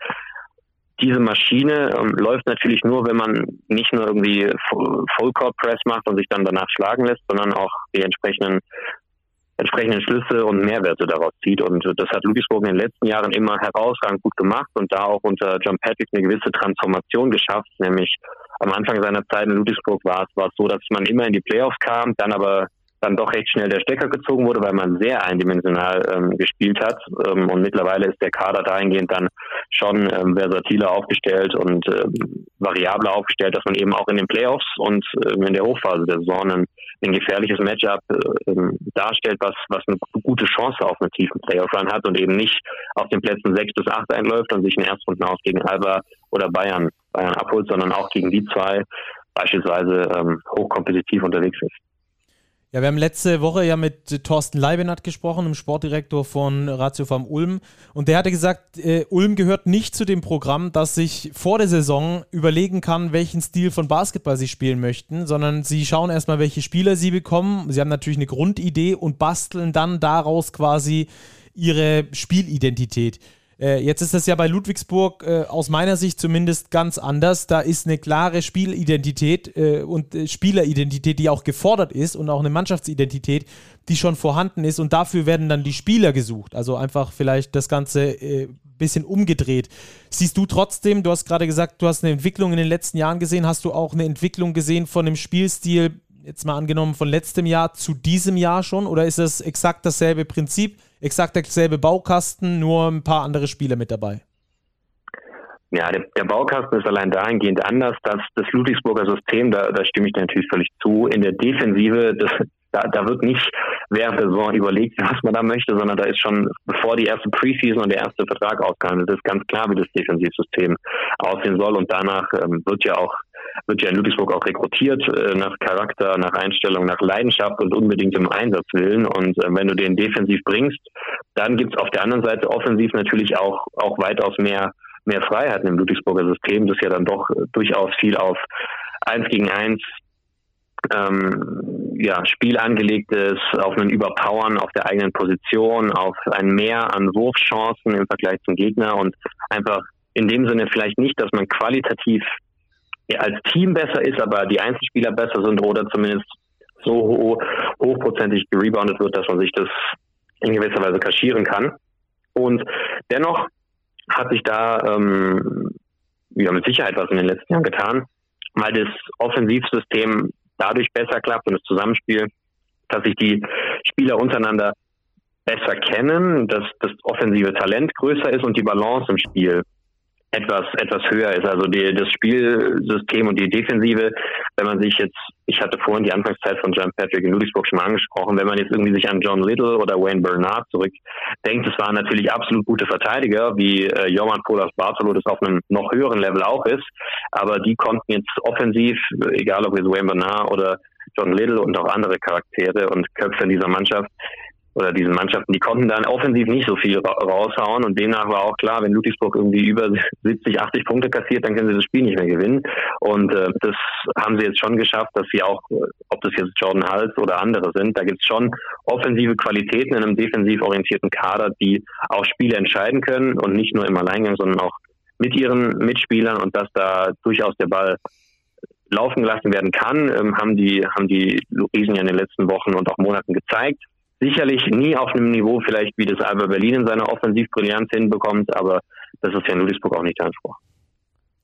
diese Maschine ähm, läuft natürlich nur, wenn man nicht nur irgendwie Full Court Press macht und sich dann danach schlagen lässt, sondern auch die entsprechenden entsprechenden Schlüsse und Mehrwerte daraus zieht. Und das hat Ludwigsburg in den letzten Jahren immer herausragend gut gemacht und da auch unter John Patrick eine gewisse Transformation geschafft. Nämlich am Anfang seiner Zeit in Ludwigsburg war es, war es so, dass man immer in die Playoffs kam, dann aber dann doch recht schnell der Stecker gezogen wurde, weil man sehr eindimensional ähm, gespielt hat. Ähm, und mittlerweile ist der Kader dahingehend dann schon ähm, versatiler aufgestellt und ähm, variabler aufgestellt, dass man eben auch in den Playoffs und ähm, in der Hochphase der Saison ein, ein gefährliches Matchup äh, darstellt, was, was eine gute Chance auf einen tiefen Playoff-Run hat und eben nicht auf den Plätzen sechs bis acht einläuft und sich in Erstrunden aus gegen Alba oder Bayern, Bayern abholt, sondern auch gegen die zwei beispielsweise ähm, hochkompetitiv unterwegs ist. Ja, wir haben letzte Woche ja mit Thorsten Leibenhardt gesprochen, dem Sportdirektor von Ratio Farm Ulm. Und der hatte gesagt, äh, Ulm gehört nicht zu dem Programm, das sich vor der Saison überlegen kann, welchen Stil von Basketball sie spielen möchten, sondern sie schauen erstmal, welche Spieler sie bekommen. Sie haben natürlich eine Grundidee und basteln dann daraus quasi ihre Spielidentität. Äh, jetzt ist das ja bei Ludwigsburg äh, aus meiner Sicht zumindest ganz anders. Da ist eine klare Spielidentität äh, und äh, Spieleridentität, die auch gefordert ist und auch eine Mannschaftsidentität, die schon vorhanden ist. Und dafür werden dann die Spieler gesucht. Also einfach vielleicht das Ganze äh, bisschen umgedreht. Siehst du trotzdem, du hast gerade gesagt, du hast eine Entwicklung in den letzten Jahren gesehen, hast du auch eine Entwicklung gesehen von dem Spielstil, jetzt mal angenommen, von letztem Jahr zu diesem Jahr schon? Oder ist das exakt dasselbe Prinzip? exakt derselbe Baukasten, nur ein paar andere Spieler mit dabei. Ja, der, der, Baukasten ist allein dahingehend anders, dass das Ludwigsburger System, da, da stimme ich dir natürlich völlig zu, in der Defensive, das, da, da wird nicht während der Saison überlegt, was man da möchte, sondern da ist schon, bevor die erste Preseason und der erste Vertrag ausgehandelt ist, ganz klar, wie das Defensivsystem aussehen soll. Und danach ähm, wird ja auch wird ja in Ludwigsburg auch rekrutiert äh, nach Charakter, nach Einstellung, nach Leidenschaft und unbedingt im Einsatzwillen. Und äh, wenn du den defensiv bringst, dann gibt es auf der anderen Seite offensiv natürlich auch, auch weitaus mehr, mehr Freiheiten im Ludwigsburger System, das ja dann doch durchaus viel auf eins gegen eins ähm, ja, Spiel angelegt ist, auf einen Überpowern auf der eigenen Position, auf ein Mehr an Wurfchancen im Vergleich zum Gegner und einfach in dem Sinne vielleicht nicht, dass man qualitativ als Team besser ist, aber die Einzelspieler besser sind oder zumindest so hoch, hochprozentig gereboundet wird, dass man sich das in gewisser Weise kaschieren kann. Und dennoch hat sich da ähm, ja, mit Sicherheit was in den letzten Jahren getan, weil das Offensivsystem dadurch besser klappt und das Zusammenspiel, dass sich die Spieler untereinander besser kennen, dass das offensive Talent größer ist und die Balance im Spiel etwas etwas höher ist. Also die, das Spielsystem und die Defensive, wenn man sich jetzt, ich hatte vorhin die Anfangszeit von John Patrick in Ludwigsburg schon mal angesprochen, wenn man jetzt irgendwie sich an John Little oder Wayne Bernard zurückdenkt, das waren natürlich absolut gute Verteidiger, wie äh, Joman Polas Bartolo das auf einem noch höheren Level auch ist, aber die konnten jetzt offensiv, egal ob jetzt Wayne Bernard oder John Little und auch andere Charaktere und Köpfe in dieser Mannschaft oder diesen Mannschaften, die konnten dann offensiv nicht so viel raushauen. Und demnach war auch klar, wenn Ludwigsburg irgendwie über *laughs* 70, 80 Punkte kassiert, dann können sie das Spiel nicht mehr gewinnen. Und äh, das haben sie jetzt schon geschafft, dass sie auch, ob das jetzt Jordan Hals oder andere sind, da gibt es schon offensive Qualitäten in einem defensiv orientierten Kader, die auch Spiele entscheiden können. Und nicht nur im Alleingang, sondern auch mit ihren Mitspielern. Und dass da durchaus der Ball laufen gelassen werden kann, ähm, haben die haben die Riesen ja in den letzten Wochen und auch Monaten gezeigt. Sicherlich nie auf einem Niveau vielleicht, wie das Alba Berlin in seiner Offensivbrillanz hinbekommt, aber das ist ja in Ludwigsburg auch nicht der Anspruch.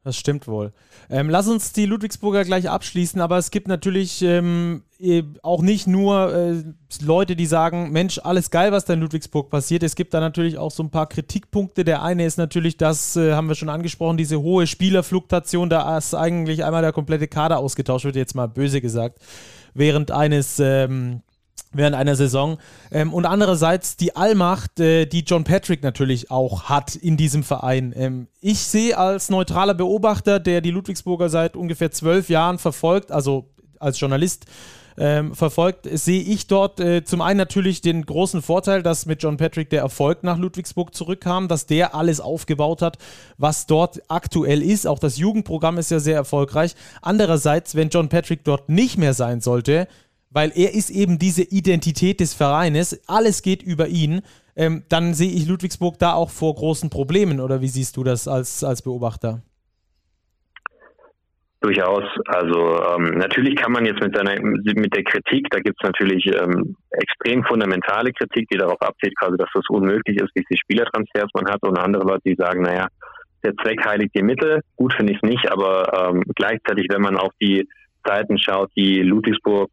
Das stimmt wohl. Ähm, lass uns die Ludwigsburger gleich abschließen, aber es gibt natürlich ähm, e, auch nicht nur äh, Leute, die sagen, Mensch, alles geil, was da in Ludwigsburg passiert. Es gibt da natürlich auch so ein paar Kritikpunkte. Der eine ist natürlich, das äh, haben wir schon angesprochen, diese hohe Spielerfluktuation, da ist eigentlich einmal der komplette Kader ausgetauscht wird, jetzt mal böse gesagt, während eines ähm, während einer Saison. Ähm, und andererseits die Allmacht, äh, die John Patrick natürlich auch hat in diesem Verein. Ähm, ich sehe als neutraler Beobachter, der die Ludwigsburger seit ungefähr zwölf Jahren verfolgt, also als Journalist ähm, verfolgt, sehe ich dort äh, zum einen natürlich den großen Vorteil, dass mit John Patrick der Erfolg nach Ludwigsburg zurückkam, dass der alles aufgebaut hat, was dort aktuell ist. Auch das Jugendprogramm ist ja sehr erfolgreich. Andererseits, wenn John Patrick dort nicht mehr sein sollte, weil er ist eben diese Identität des Vereines, alles geht über ihn, ähm, dann sehe ich Ludwigsburg da auch vor großen Problemen. Oder wie siehst du das als, als Beobachter? Durchaus. Also ähm, natürlich kann man jetzt mit, seiner, mit der Kritik, da gibt es natürlich ähm, extrem fundamentale Kritik, die darauf abzielt, quasi, dass das unmöglich ist, wie viele Spielertransfers man hat und andere Leute, die sagen, naja, der Zweck heiligt die Mittel. Gut finde ich es nicht, aber ähm, gleichzeitig, wenn man auf die Zeiten schaut, die Ludwigsburg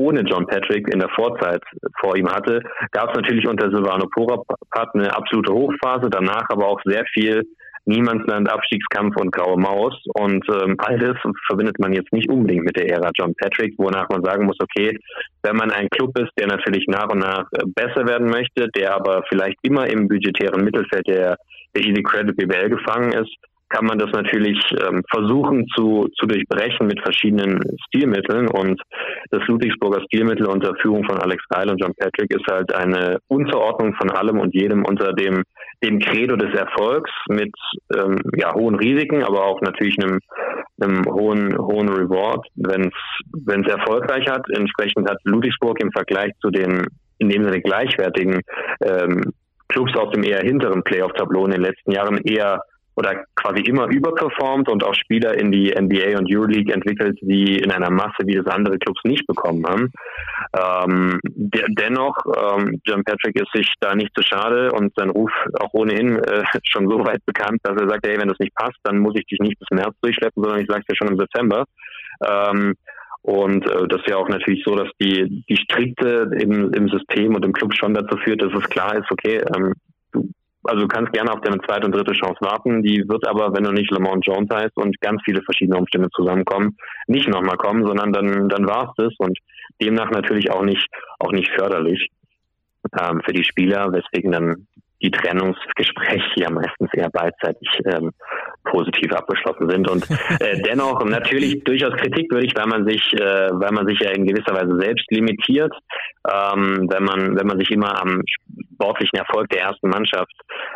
ohne John Patrick in der Vorzeit vor ihm hatte, gab es natürlich unter Silvano Porapat eine absolute Hochphase, danach aber auch sehr viel Niemandsland, Abstiegskampf und graue Maus. Und ähm, all das verbindet man jetzt nicht unbedingt mit der Ära John Patrick, wonach man sagen muss, okay, wenn man ein Club ist, der natürlich nach und nach äh, besser werden möchte, der aber vielleicht immer im budgetären Mittelfeld der, der Easy Credit BBL gefangen ist, kann man das natürlich ähm, versuchen zu, zu durchbrechen mit verschiedenen Stilmitteln. Und das Ludwigsburger Stilmittel unter Führung von Alex Reil und John Patrick ist halt eine Unterordnung von allem und jedem unter dem, dem Credo des Erfolgs mit ähm, ja, hohen Risiken, aber auch natürlich einem, einem hohen, hohen Reward, wenn es erfolgreich hat. Entsprechend hat Ludwigsburg im Vergleich zu den in dem Sinne gleichwertigen ähm, Clubs aus dem eher hinteren Playoff-Tableau in den letzten Jahren eher oder quasi immer überperformt und auch Spieler in die NBA und Euroleague entwickelt, die in einer Masse, wie das andere Clubs nicht bekommen haben. Ähm, der, dennoch, ähm, John Patrick ist sich da nicht zu schade und sein Ruf auch ohnehin äh, schon so weit bekannt, dass er sagt, hey, wenn das nicht passt, dann muss ich dich nicht bis März durchschleppen, sondern ich sage dir schon im September. Ähm, und äh, das ist ja auch natürlich so, dass die, die Strikte im, im System und im Club schon dazu führt, dass es klar ist, okay, ähm, also du kannst gerne auf deine zweite und dritte Chance warten. Die wird aber, wenn du nicht Lamont Jones heißt und ganz viele verschiedene Umstände zusammenkommen, nicht nochmal kommen, sondern dann, dann war es das und demnach natürlich auch nicht, auch nicht förderlich ähm, für die Spieler, weswegen dann die Trennungsgespräche ja meistens eher beidseitig ähm, positiv abgeschlossen sind. Und *laughs* äh, dennoch natürlich durchaus kritikwürdig, weil man sich, äh, weil man sich ja in gewisser Weise selbst limitiert, ähm, wenn man, wenn man sich immer am sportlichen Erfolg der ersten Mannschaft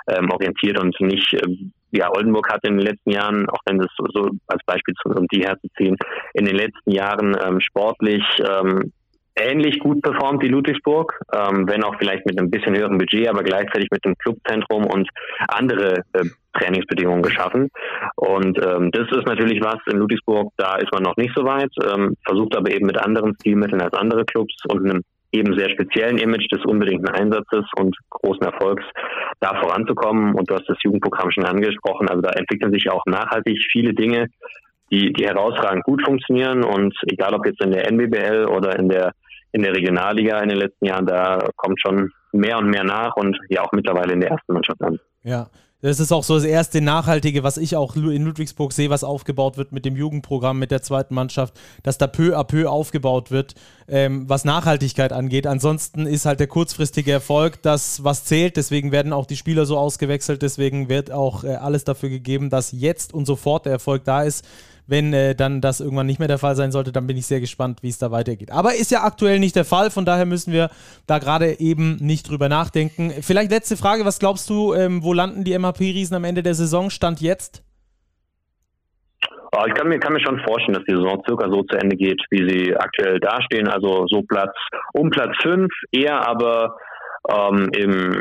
ähm, orientiert und nicht äh, ja, Oldenburg hat in den letzten Jahren, auch wenn das so, so als Beispiel zu, um die herzuziehen, in den letzten Jahren ähm, sportlich ähm, ähnlich gut performt wie Ludwigsburg, ähm, wenn auch vielleicht mit einem bisschen höheren Budget, aber gleichzeitig mit einem Clubzentrum und andere äh, Trainingsbedingungen geschaffen. Und ähm, das ist natürlich was in Ludwigsburg, da ist man noch nicht so weit, ähm, versucht aber eben mit anderen Stilmitteln als andere Clubs und einem eben sehr speziellen Image des unbedingten Einsatzes und großen Erfolgs da voranzukommen. Und du hast das Jugendprogramm schon angesprochen. Also da entwickeln sich auch nachhaltig viele Dinge, die, die herausragend gut funktionieren. Und egal ob jetzt in der NBBL oder in der in der Regionalliga in den letzten Jahren, da kommt schon mehr und mehr nach und ja auch mittlerweile in der ersten Mannschaft an. Ja, das ist auch so das erste Nachhaltige, was ich auch in Ludwigsburg sehe, was aufgebaut wird mit dem Jugendprogramm, mit der zweiten Mannschaft, dass da peu à peu aufgebaut wird, ähm, was Nachhaltigkeit angeht. Ansonsten ist halt der kurzfristige Erfolg das, was zählt. Deswegen werden auch die Spieler so ausgewechselt. Deswegen wird auch äh, alles dafür gegeben, dass jetzt und sofort der Erfolg da ist. Wenn äh, dann das irgendwann nicht mehr der Fall sein sollte, dann bin ich sehr gespannt, wie es da weitergeht. Aber ist ja aktuell nicht der Fall, von daher müssen wir da gerade eben nicht drüber nachdenken. Vielleicht letzte Frage, was glaubst du, ähm, wo landen die MHP-Riesen am Ende der Saison? Stand jetzt? Ich kann mir, kann mir schon vorstellen, dass die Saison circa so zu Ende geht, wie sie aktuell dastehen. Also so Platz um Platz 5, eher aber ähm, im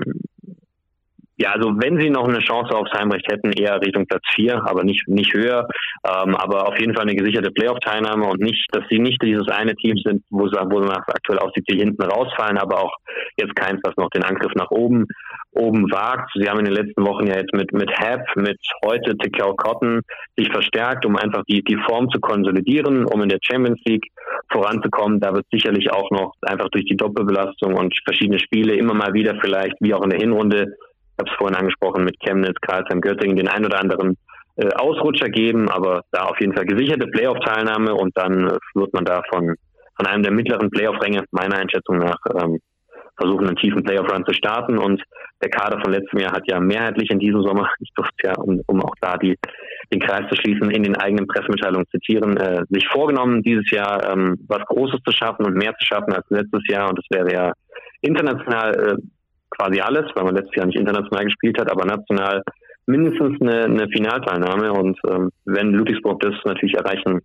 ja, also wenn sie noch eine Chance aufs Heimrecht hätten, eher Richtung Platz 4, aber nicht, nicht höher. Ähm, aber auf jeden Fall eine gesicherte Playoff-Teilnahme und nicht, dass sie nicht dieses eine Team sind, wo sie, wo sie nach aktuell aussieht, die hinten rausfallen, aber auch jetzt keins, was noch den Angriff nach oben, oben wagt. Sie haben in den letzten Wochen ja jetzt mit, mit Hap, mit heute Tekau Cotton sich verstärkt, um einfach die, die Form zu konsolidieren, um in der Champions League voranzukommen. Da wird sicherlich auch noch einfach durch die Doppelbelastung und verschiedene Spiele immer mal wieder vielleicht, wie auch in der Hinrunde, habe es vorhin angesprochen, mit Chemnitz, Karlsheim, Göttingen den ein oder anderen äh, Ausrutscher geben, aber da auf jeden Fall gesicherte Playoff-Teilnahme und dann äh, wird man da von, von einem der mittleren Playoff-Ränge meiner Einschätzung nach ähm, versuchen, einen tiefen Playoff-Run zu starten. Und der Kader von letztem Jahr hat ja mehrheitlich in diesem Sommer, *laughs* ich durfte ja, um, um auch da die, den Kreis zu schließen, in den eigenen Pressemitteilungen zitieren, äh, sich vorgenommen, dieses Jahr ähm, was Großes zu schaffen und mehr zu schaffen als letztes Jahr. Und das wäre ja international äh, quasi alles, weil man letztes Jahr nicht international gespielt hat, aber national mindestens eine, eine Finalteilnahme. Und ähm, wenn Ludwigsburg das natürlich erreichen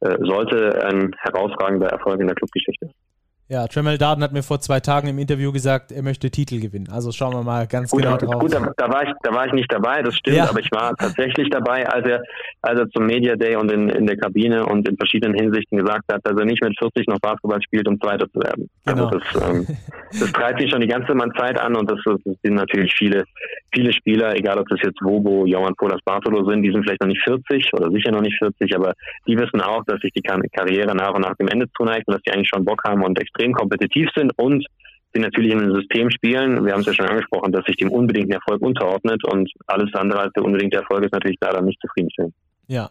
äh, sollte, ein herausragender Erfolg in der Clubgeschichte. Ja, Tremel Darden hat mir vor zwei Tagen im Interview gesagt, er möchte Titel gewinnen. Also schauen wir mal ganz gut, genau drauf. Gut, da, da, war ich, da war ich nicht dabei, das stimmt, ja. aber ich war tatsächlich dabei, als er, als er zum Media Day und in, in der Kabine und in verschiedenen Hinsichten gesagt hat, dass er nicht mit 40 noch Basketball spielt, um Zweiter zu werden. Genau. Also das, ähm, das treibt mich schon die ganze Zeit an und das, das, sind natürlich viele, viele Spieler, egal ob das jetzt Wobo, Johann Polas Bartolo sind, die sind vielleicht noch nicht 40 oder sicher noch nicht 40, aber die wissen auch, dass sich die Karriere nach und nach dem Ende zuneigt und dass die eigentlich schon Bock haben und extrem extrem kompetitiv sind und sie natürlich in einem System spielen. Wir haben es ja schon angesprochen, dass sich dem unbedingten Erfolg unterordnet und alles andere als der unbedingte Erfolg ist natürlich leider nicht zufriedenstellend. Ja.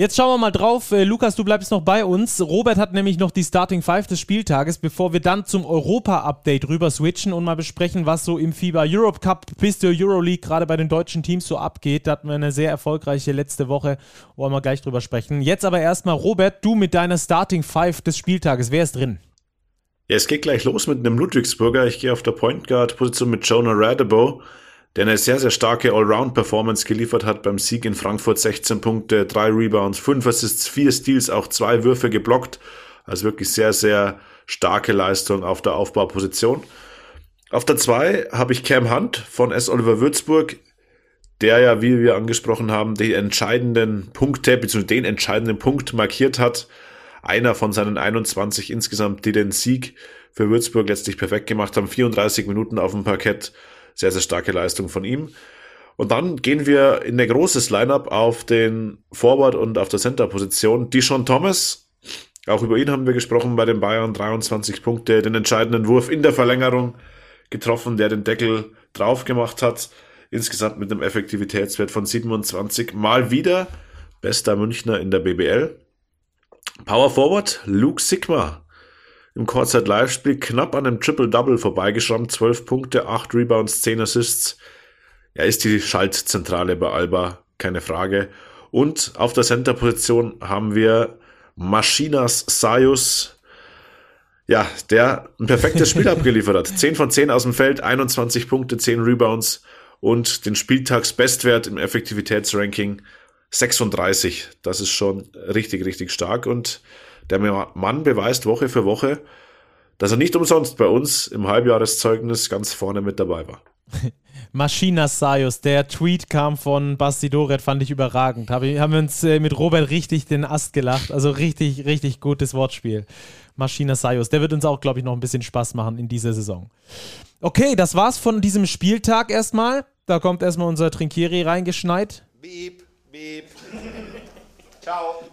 Jetzt schauen wir mal drauf. Äh, Lukas, du bleibst noch bei uns. Robert hat nämlich noch die Starting Five des Spieltages, bevor wir dann zum Europa-Update rüber switchen und mal besprechen, was so im FIBA Europe Cup bis zur Euroleague gerade bei den deutschen Teams so abgeht. Da hatten wir eine sehr erfolgreiche letzte Woche, wollen wir gleich drüber sprechen. Jetzt aber erstmal, Robert, du mit deiner Starting Five des Spieltages. Wer ist drin? Ja, es geht gleich los mit einem Ludwigsburger. Ich gehe auf der Point Guard Position mit Jonah Radebo, der eine sehr, sehr starke Allround-Performance geliefert hat beim Sieg in Frankfurt. 16 Punkte, 3 Rebounds, 5 Assists, 4 Steals, auch 2 Würfe geblockt. Also wirklich sehr, sehr starke Leistung auf der Aufbauposition. Auf der 2 habe ich Cam Hunt von S. Oliver Würzburg, der ja, wie wir angesprochen haben, die entscheidenden Punkte, beziehungsweise den entscheidenden Punkt markiert hat einer von seinen 21 insgesamt, die den Sieg für Würzburg letztlich perfekt gemacht haben. 34 Minuten auf dem Parkett. Sehr, sehr starke Leistung von ihm. Und dann gehen wir in ein großes Lineup auf den Forward und auf der Center-Position. Dishon Thomas, auch über ihn haben wir gesprochen bei den Bayern. 23 Punkte, den entscheidenden Wurf in der Verlängerung getroffen, der den Deckel drauf gemacht hat. Insgesamt mit einem Effektivitätswert von 27. Mal wieder bester Münchner in der BBL. Power Forward Luke Sigma im Kurzzeit-Live-Spiel knapp an einem Triple-Double vorbeigeschrammt. 12 Punkte, 8 Rebounds, 10 Assists. Er ist die Schaltzentrale bei Alba, keine Frage. Und auf der Center-Position haben wir Maschinas Sayus, ja, der ein perfektes Spiel *laughs* abgeliefert hat. 10 von 10 aus dem Feld, 21 Punkte, 10 Rebounds und den Spieltagsbestwert im Effektivitätsranking 36. Das ist schon richtig, richtig stark. Und der Mann beweist Woche für Woche, dass er nicht umsonst bei uns im Halbjahreszeugnis ganz vorne mit dabei war. *laughs* Maschina Sayus, der Tweet kam von Basti Doret, fand ich überragend. Hab haben wir uns äh, mit Robert richtig den Ast gelacht. Also richtig, richtig gutes Wortspiel. Maschina Sayus, der wird uns auch, glaube ich, noch ein bisschen Spaß machen in dieser Saison. Okay, das war's von diesem Spieltag erstmal. Da kommt erstmal unser Trinkieri reingeschneit. Beep. Beep. *laughs* Ciao.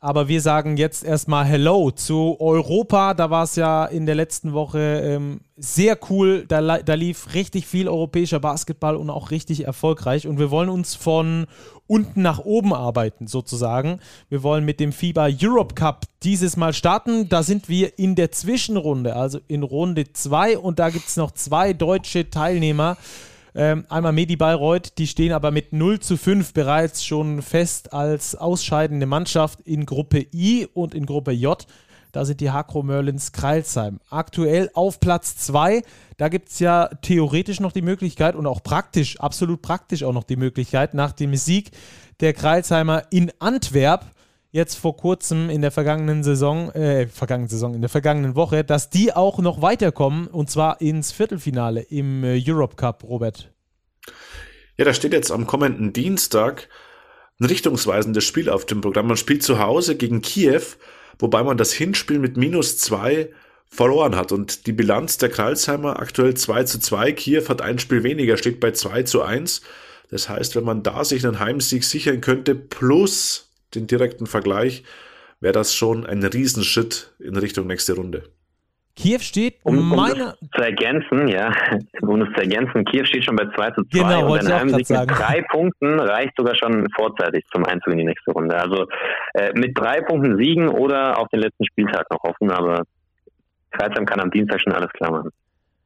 Aber wir sagen jetzt erstmal Hello zu Europa. Da war es ja in der letzten Woche ähm, sehr cool. Da, da, lief richtig viel europäischer Basketball und auch richtig erfolgreich. Und wir wollen uns von unten nach oben arbeiten, sozusagen. Wir wollen mit dem FIBA Europe Cup dieses Mal starten. Da sind wir in der Zwischenrunde, also in Runde 2. Und da gibt es noch zwei deutsche Teilnehmer Ähm, einmal Medi Bayreuth, die stehen aber mit 0 zu 5 bereits schon fest als ausscheidende Mannschaft in Gruppe I und in Gruppe J. Da sind die Hakro Merlins Kreilsheim. Aktuell auf Platz 2. Da gibt es ja theoretisch noch die Möglichkeit und auch praktisch, absolut praktisch auch noch die Möglichkeit, nach dem Sieg der Kreilsheimer in Antwerp jetzt vor kurzem in der vergangenen Saison, äh, vergangenen Saison, in der vergangenen Woche, dass die auch noch weiterkommen und zwar ins Viertelfinale im äh, Europe Cup, Robert. Ja, da steht jetzt am kommenden Dienstag ein richtungsweisendes Spiel auf dem Programm. Man spielt zu Hause gegen Kiew, wobei man das Hinspiel mit minus zwei verloren hat. Und die Bilanz der Kralsheimer aktuell 2 zu 2. Kiew hat ein Spiel weniger, steht bei 2 zu 1. Das heißt, wenn man da sich einen Heimsieg sichern könnte, plus den direkten Vergleich, wäre das schon ein Riesenschritt in Richtung nächste Runde. Kiew steht um, um meine... zu ergänzen, ja, *laughs* um es zu ergänzen, Kiew steht schon bei 2 zu 2 genau, und ein Heimsieg mit drei *laughs* Punkten reicht sogar schon vorzeitig zum Einzug in die nächste Runde. Also äh, mit drei Punkten siegen oder auf den letzten Spieltag noch hoffen, aber Kreisheim kann am Dienstag schon alles klar machen.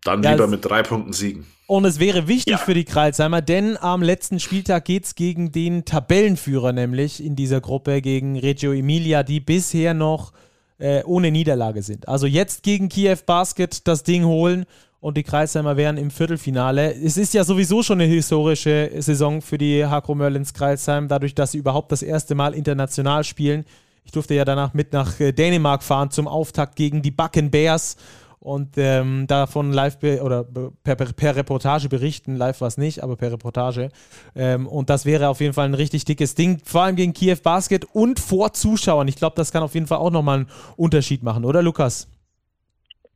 Dann ja, lieber mit drei Punkten siegen. Und es wäre wichtig ja. für die Kreilsheimer, denn am letzten Spieltag geht es gegen den Tabellenführer, nämlich in dieser Gruppe, gegen Reggio Emilia, die bisher noch äh, ohne Niederlage sind. Also jetzt gegen Kiew Basket das Ding holen und die Kreisheimer wären im Viertelfinale. Es ist ja sowieso schon eine historische Saison für die Hakro Merlins Kreisheim, dadurch, dass sie überhaupt das erste Mal international spielen. Ich durfte ja danach mit nach äh, Dänemark fahren zum Auftakt gegen die Backen Bears und ähm, davon live oder per, per, per, Reportage berichten. Live war es nicht, aber per Reportage. Ähm, und das wäre auf jeden Fall ein richtig dickes Ding, vor allem gegen Kiew Basket und vor Zuschauern. Ich glaube, das kann auf jeden Fall auch nochmal einen Unterschied machen, oder Lukas?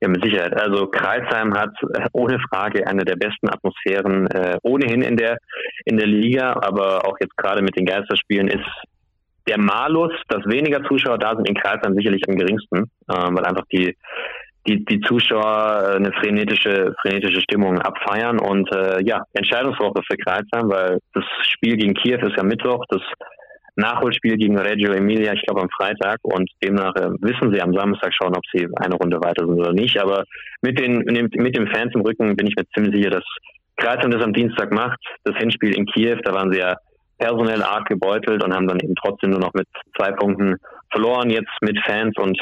Ja, mit Sicherheit. Also Kreisheim hat äh, ohne Frage eine der besten Atmosphären äh, ohnehin in der in der Liga, aber auch jetzt gerade mit den Geisterspielen ist der Malus, dass weniger Zuschauer da sind in Kreisheim sicherlich am geringsten, äh, weil einfach die die, die Zuschauer äh, eine frenetische, frenetische Stimmung abfeiern und äh, ja, Entscheidungswoche für Kreuzheim, weil das Spiel gegen Kiew ist ja Mittwoch, das Nachholspiel gegen Reggio Emilia, ich glaube am Freitag und demnach äh, wissen sie am Samstag schon, ob sie eine Runde weiter sind oder nicht. Aber mit den mit den Fans im Rücken bin ich mir ziemlich sicher, dass Kreuzheim das am Dienstag macht. Das Hinspiel in Kiew, da waren sie ja personell arg gebeutelt und haben dann eben trotzdem nur noch mit zwei Punkten verloren. Jetzt mit Fans und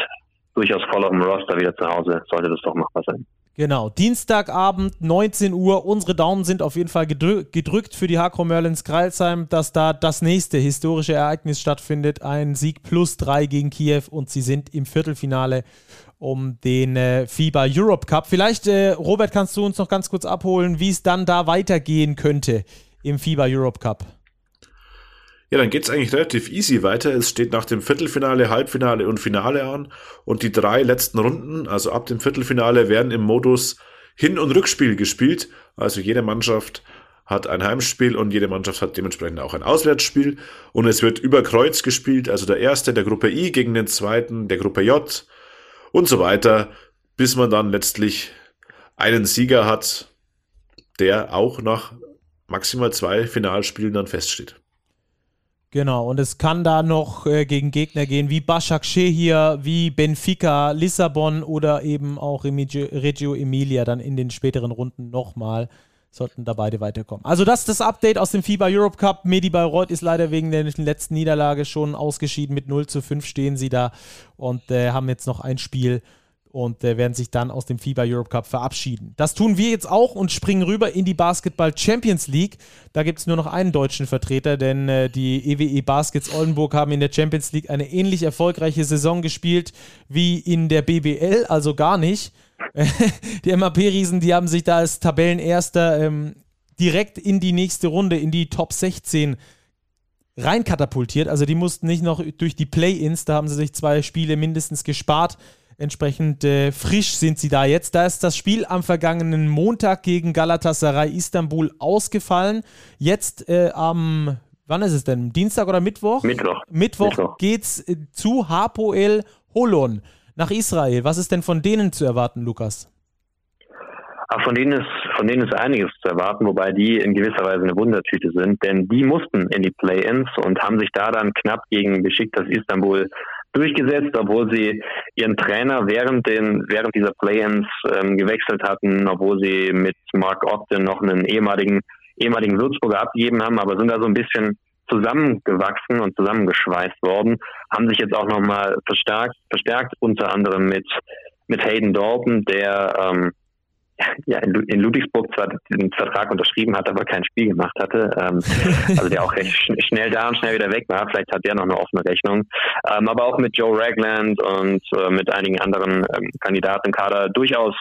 durchaus voll auf dem Roster wieder zu Hause, sollte das doch machbar sein. Genau, Dienstagabend, 19 Uhr. Unsere Daumen sind auf jeden Fall gedrück, gedrückt für die Hakro Merlins Kreilsheim, dass da das nächste historische Ereignis stattfindet. Ein Sieg plus drei gegen Kiew und sie sind im Viertelfinale um den äh, FIBA Europe Cup. Vielleicht, äh, Robert, kannst du uns noch ganz kurz abholen, wie es dann da weitergehen könnte im FIBA Europe Cup? Ja, dann geht's eigentlich relativ easy weiter. Es steht nach dem Viertelfinale, Halbfinale und Finale an. Und die drei letzten Runden, also ab dem Viertelfinale, werden im Modus Hin- und Rückspiel gespielt. Also jede Mannschaft hat ein Heimspiel und jede Mannschaft hat dementsprechend auch ein Auswärtsspiel. Und es wird über Kreuz gespielt, also der erste der Gruppe I gegen den zweiten der Gruppe J und so weiter, bis man dann letztlich einen Sieger hat, der auch nach maximal zwei Finalspielen dann feststeht. Genau, und es kann da noch äh, gegen Gegner gehen wie Başak hier, wie Benfica, Lissabon oder eben auch Reggio Emilia dann in den späteren Runden nochmal. Sollten da beide weiterkommen. Also, das ist das Update aus dem FIBA Europe Cup. Medi Bayreuth ist leider wegen der letzten Niederlage schon ausgeschieden. Mit 0 zu 5 stehen sie da und äh, haben jetzt noch ein Spiel und äh, werden sich dann aus dem FIBA Europe Cup verabschieden. Das tun wir jetzt auch und springen rüber in die Basketball Champions League. Da gibt es nur noch einen deutschen Vertreter, denn äh, die EWE e Baskets Oldenburg haben in der Champions League eine ähnlich erfolgreiche Saison gespielt wie in der BBL, also gar nicht. *laughs* die MAP-Riesen, die haben sich da als Tabellenerster ähm, direkt in die nächste Runde, in die Top 16 reinkatapultiert. Also die mussten nicht noch durch die Play-Ins, da haben sie sich zwei Spiele mindestens gespart. Entsprechend äh, frisch sind sie da jetzt. Da ist das Spiel am vergangenen Montag gegen Galatasaray Istanbul ausgefallen. Jetzt äh, am, wann ist es denn? Dienstag oder Mittwoch? Mittwoch. Mittwoch, Mittwoch. geht's äh, zu Hapoel Holon nach Israel. Was ist denn von denen zu erwarten, Lukas? Ach, von denen ist von denen ist einiges zu erwarten, wobei die in gewisser Weise eine Wundertüte sind, denn die mussten in die Play-ins und haben sich da dann knapp gegen Besiktas Istanbul durchgesetzt, obwohl sie ihren Trainer während den während dieser Play-ins ähm, gewechselt hatten, obwohl sie mit Mark Ogden noch einen ehemaligen ehemaligen Würzburger abgegeben haben, aber sind da so ein bisschen zusammengewachsen und zusammengeschweißt worden, haben sich jetzt auch nochmal verstärkt, verstärkt unter anderem mit mit Hayden Dalton, der ähm, *laughs* ja, in Ludwigsburg zwar den Vertrag unterschrieben hat, aber kein Spiel gemacht hatte. Ähm, *laughs* also der auch recht schnell da und schnell wieder weg war. Vielleicht hat der noch eine offene Rechnung. Ähm, aber auch mit Joe Ragland und äh, mit einigen anderen ähm, Kandidaten im Kader durchaus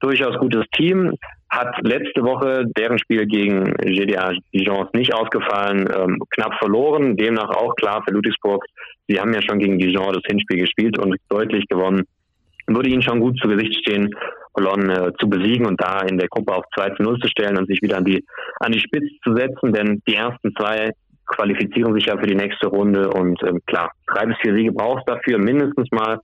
durchaus gutes Team. Hat letzte Woche deren Spiel gegen GDA Dijon nicht ausgefallen, ähm, knapp verloren. Demnach auch klar für Ludwigsburg. Sie haben ja schon gegen Dijon das Hinspiel gespielt und deutlich gewonnen würde ihnen schon gut zu Gesicht stehen, Cologne äh, zu besiegen und da in der Gruppe auf 2 zu 0 zu stellen und sich wieder an die, an die Spitze zu setzen, denn die ersten zwei qualifizieren sich ja für die nächste Runde und ähm, klar, drei bis vier Siege brauchst dafür mindestens mal,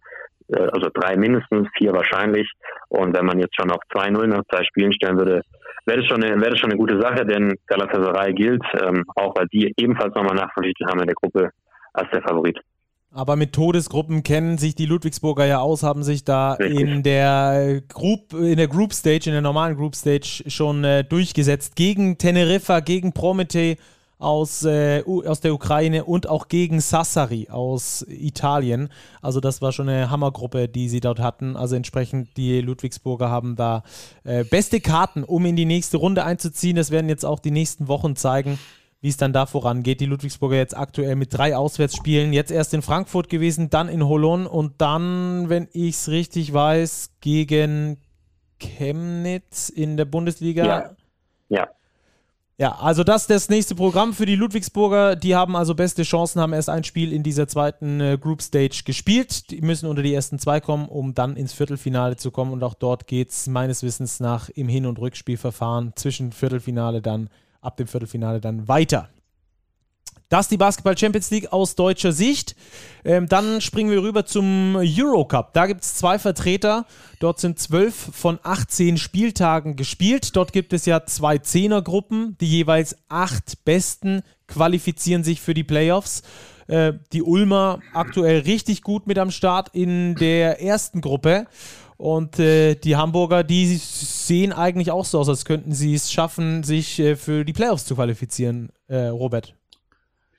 äh, also drei mindestens, vier wahrscheinlich und wenn man jetzt schon auf 2-0 nach zwei Spielen stellen würde, wäre das, schon eine, wäre das schon eine gute Sache, denn Galatasaray gilt, ähm, auch weil die ebenfalls nochmal nachverpflichtet haben in der Gruppe, als der Favorit. Aber mit Todesgruppen kennen sich die Ludwigsburger ja aus, haben sich da in der Group, in der Group Stage, in der normalen Group Stage schon äh, durchgesetzt. Gegen Teneriffa, gegen Promete aus, äh, aus der Ukraine und auch gegen Sassari aus Italien. Also das war schon eine Hammergruppe, die sie dort hatten. Also entsprechend die Ludwigsburger haben da äh, beste Karten, um in die nächste Runde einzuziehen. Das werden jetzt auch die nächsten Wochen zeigen wie es dann da vorangeht. Die Ludwigsburger jetzt aktuell mit drei Auswärtsspielen, jetzt erst in Frankfurt gewesen, dann in Holon und dann, wenn ich es richtig weiß, gegen Chemnitz in der Bundesliga. Ja. ja. Ja, also das ist das nächste Programm für die Ludwigsburger. Die haben also beste Chancen, haben erst ein Spiel in dieser zweiten äh, Group Stage gespielt. Die müssen unter die ersten zwei kommen, um dann ins Viertelfinale zu kommen. Und auch dort geht es meines Wissens nach im Hin- und Rückspielverfahren zwischen Viertelfinale dann ab dem Viertelfinale dann weiter. Das ist die Basketball Champions League aus deutscher Sicht. Ähm, dann springen wir rüber zum Eurocup. Da gibt es zwei Vertreter. Dort sind zwölf von 18 Spieltagen gespielt. Dort gibt es ja zwei Zehnergruppen. Die jeweils acht Besten qualifizieren sich für die Playoffs. Äh, die Ulmer aktuell richtig gut mit am Start in der ersten Gruppe. Und äh, die Hamburger, die sehen eigentlich auch so aus, als könnten sie es schaffen, sich äh, für die Playoffs zu qualifizieren, äh, Robert.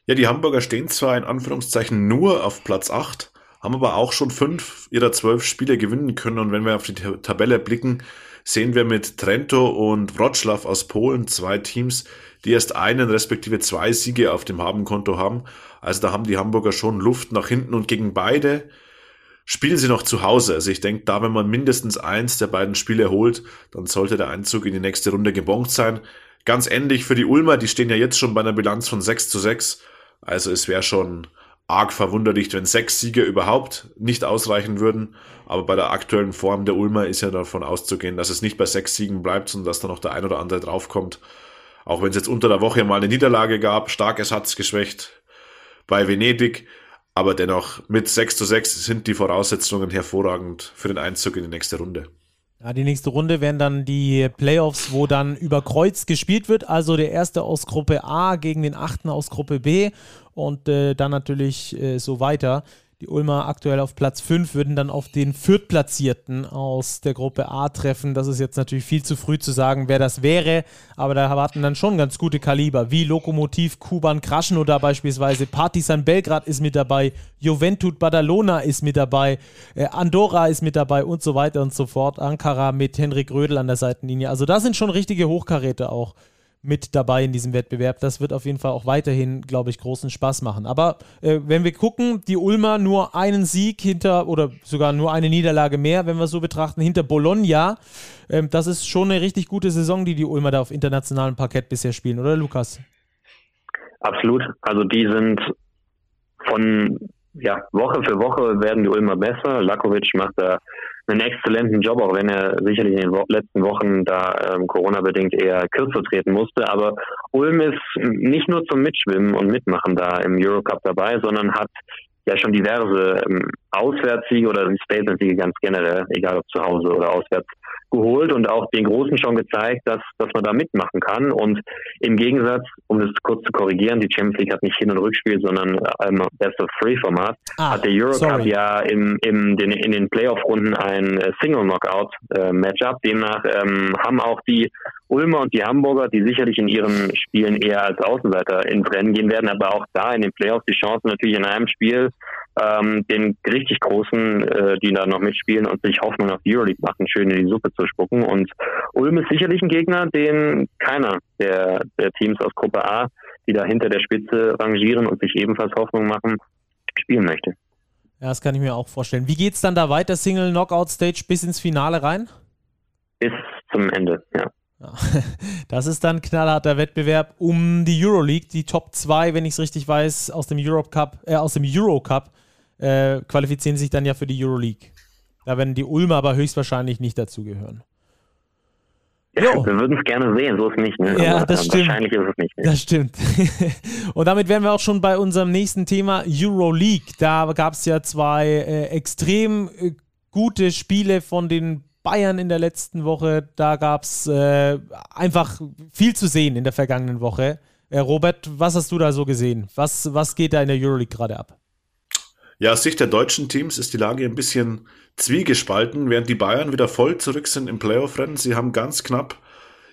Ja, die Hamburger stehen zwar in Anführungszeichen nur auf Platz 8, haben aber auch schon fünf ihrer zwölf Spiele gewinnen können. Und wenn wir auf die Tabelle blicken, sehen wir mit Trento und Wroclaw aus Polen zwei Teams, die erst einen respektive zwei Siege auf dem Habenkonto haben. Also da haben die Hamburger schon Luft nach hinten und gegen beide spielen sie noch zu Hause. Also ich denke, da wenn man mindestens eins der beiden Spiele holt, dann sollte der Einzug in die nächste Runde gebongt sein. Ganz ähnlich für die Ulmer, die stehen ja jetzt schon bei einer Bilanz von 6 zu 6. Also es wäre schon arg verwunderlich, wenn sechs Siege überhaupt nicht ausreichen würden. Aber bei der aktuellen Form der Ulmer ist ja davon auszugehen, dass es nicht bei sechs Siegen bleibt, sondern dass da noch der ein oder andere draufkommt. Auch wenn es jetzt unter der Woche mal eine Niederlage gab, stark ersatzgeschwächt bei Venedig. Aber dennoch, mit 6 zu 6 sind die Voraussetzungen hervorragend für den Einzug in die nächste Runde. Ja, die nächste Runde wären dann die Playoffs, wo dann über Kreuz gespielt wird. Also der erste aus Gruppe A gegen den achten aus Gruppe B und äh, dann natürlich äh, so weiter. Die Ulmer aktuell auf Platz 5 würden dann auf den Viertplatzierten aus der Gruppe A treffen. Das ist jetzt natürlich viel zu früh zu sagen, wer das wäre, aber da erwarten dann schon ganz gute Kaliber, wie Lokomotiv Kuban Krasnodar beispielsweise, Partizan Belgrad ist mit dabei, Juventud Badalona ist mit dabei, äh, Andorra ist mit dabei und so weiter und so fort. Ankara mit Henrik Rödel an der Seitenlinie. Also da sind schon richtige Hochkaräte auch mit dabei in diesem Wettbewerb. Das wird auf jeden Fall auch weiterhin, glaube ich, großen Spaß machen. Aber äh, wenn wir gucken, die Ulmer nur einen Sieg hinter oder sogar nur eine Niederlage mehr, wenn wir so betrachten, hinter Bologna. Ähm, das ist schon eine richtig gute Saison, die die Ulmer da auf internationalem Parkett bisher spielen, oder Lukas? Absolut. Also die sind von ja, Woche für Woche werden die Ulmer besser. Lakovic macht da einen exzellenten Job, auch wenn er sicherlich in den letzten Wochen da ähm, Corona-bedingt eher kürzer treten musste. Aber Ulm ist nicht nur zum Mitschwimmen und Mitmachen da im Eurocup dabei, sondern hat ja schon diverse ähm, Auswärtssiege oder Statement-Siege ganz generell, egal ob zu Hause oder auswärts, geholt und auch den Großen schon gezeigt, dass, dass man da mitmachen kann. Und im Gegensatz, um das kurz zu korrigieren, die Champions League hat nicht Hin- und Rückspiel, sondern ähm, Best of Three Format, ah, hat der Eurocup ja im, im, den, in den Playoff-Runden ein äh, Single-Knockout-Matchup. Äh, Demnach ähm, haben auch die Ulmer und die Hamburger, die sicherlich in ihren Spielen eher als Außenseiter ins Rennen gehen werden, aber auch da in den Playoffs die Chance natürlich in einem Spiel ähm, den richtig großen, äh, die da noch mitspielen und sich Hoffnung auf die Euroleague machen, schön in die Suppe zu spucken. Und Ulm ist sicherlich ein Gegner, den keiner der, der Teams aus Gruppe A, die da hinter der Spitze rangieren und sich ebenfalls Hoffnung machen, spielen möchte. Ja, das kann ich mir auch vorstellen. Wie geht es dann da weiter, Single Knockout Stage bis ins Finale rein? Bis zum Ende, ja. *laughs* Das ist dann knallharter Wettbewerb um die Euroleague, die Top 2, wenn ich es richtig weiß, aus dem Europe Cup, äh, aus dem Euro Cup äh, qualifizieren sich dann ja für die Euroleague. Da werden die Ulmer aber höchstwahrscheinlich nicht dazugehören. Ja, wir würden es gerne sehen, so ist es nicht. Ne? Ja, aber, das stimmt. Wahrscheinlich ist es nicht. Ne? Das stimmt. *laughs* Und damit wären wir auch schon bei unserem nächsten Thema Euroleague. Da gab es ja zwei äh, extrem äh, gute Spiele von den Bayern in der letzten Woche. Da gab es äh, einfach viel zu sehen in der vergangenen Woche. Äh, Robert, was hast du da so gesehen? Was, was geht da in der Euroleague gerade ab? Ja, aus Sicht der deutschen Teams ist die Lage ein bisschen zwiegespalten, während die Bayern wieder voll zurück sind im Playoff-Rennen. Sie haben ganz knapp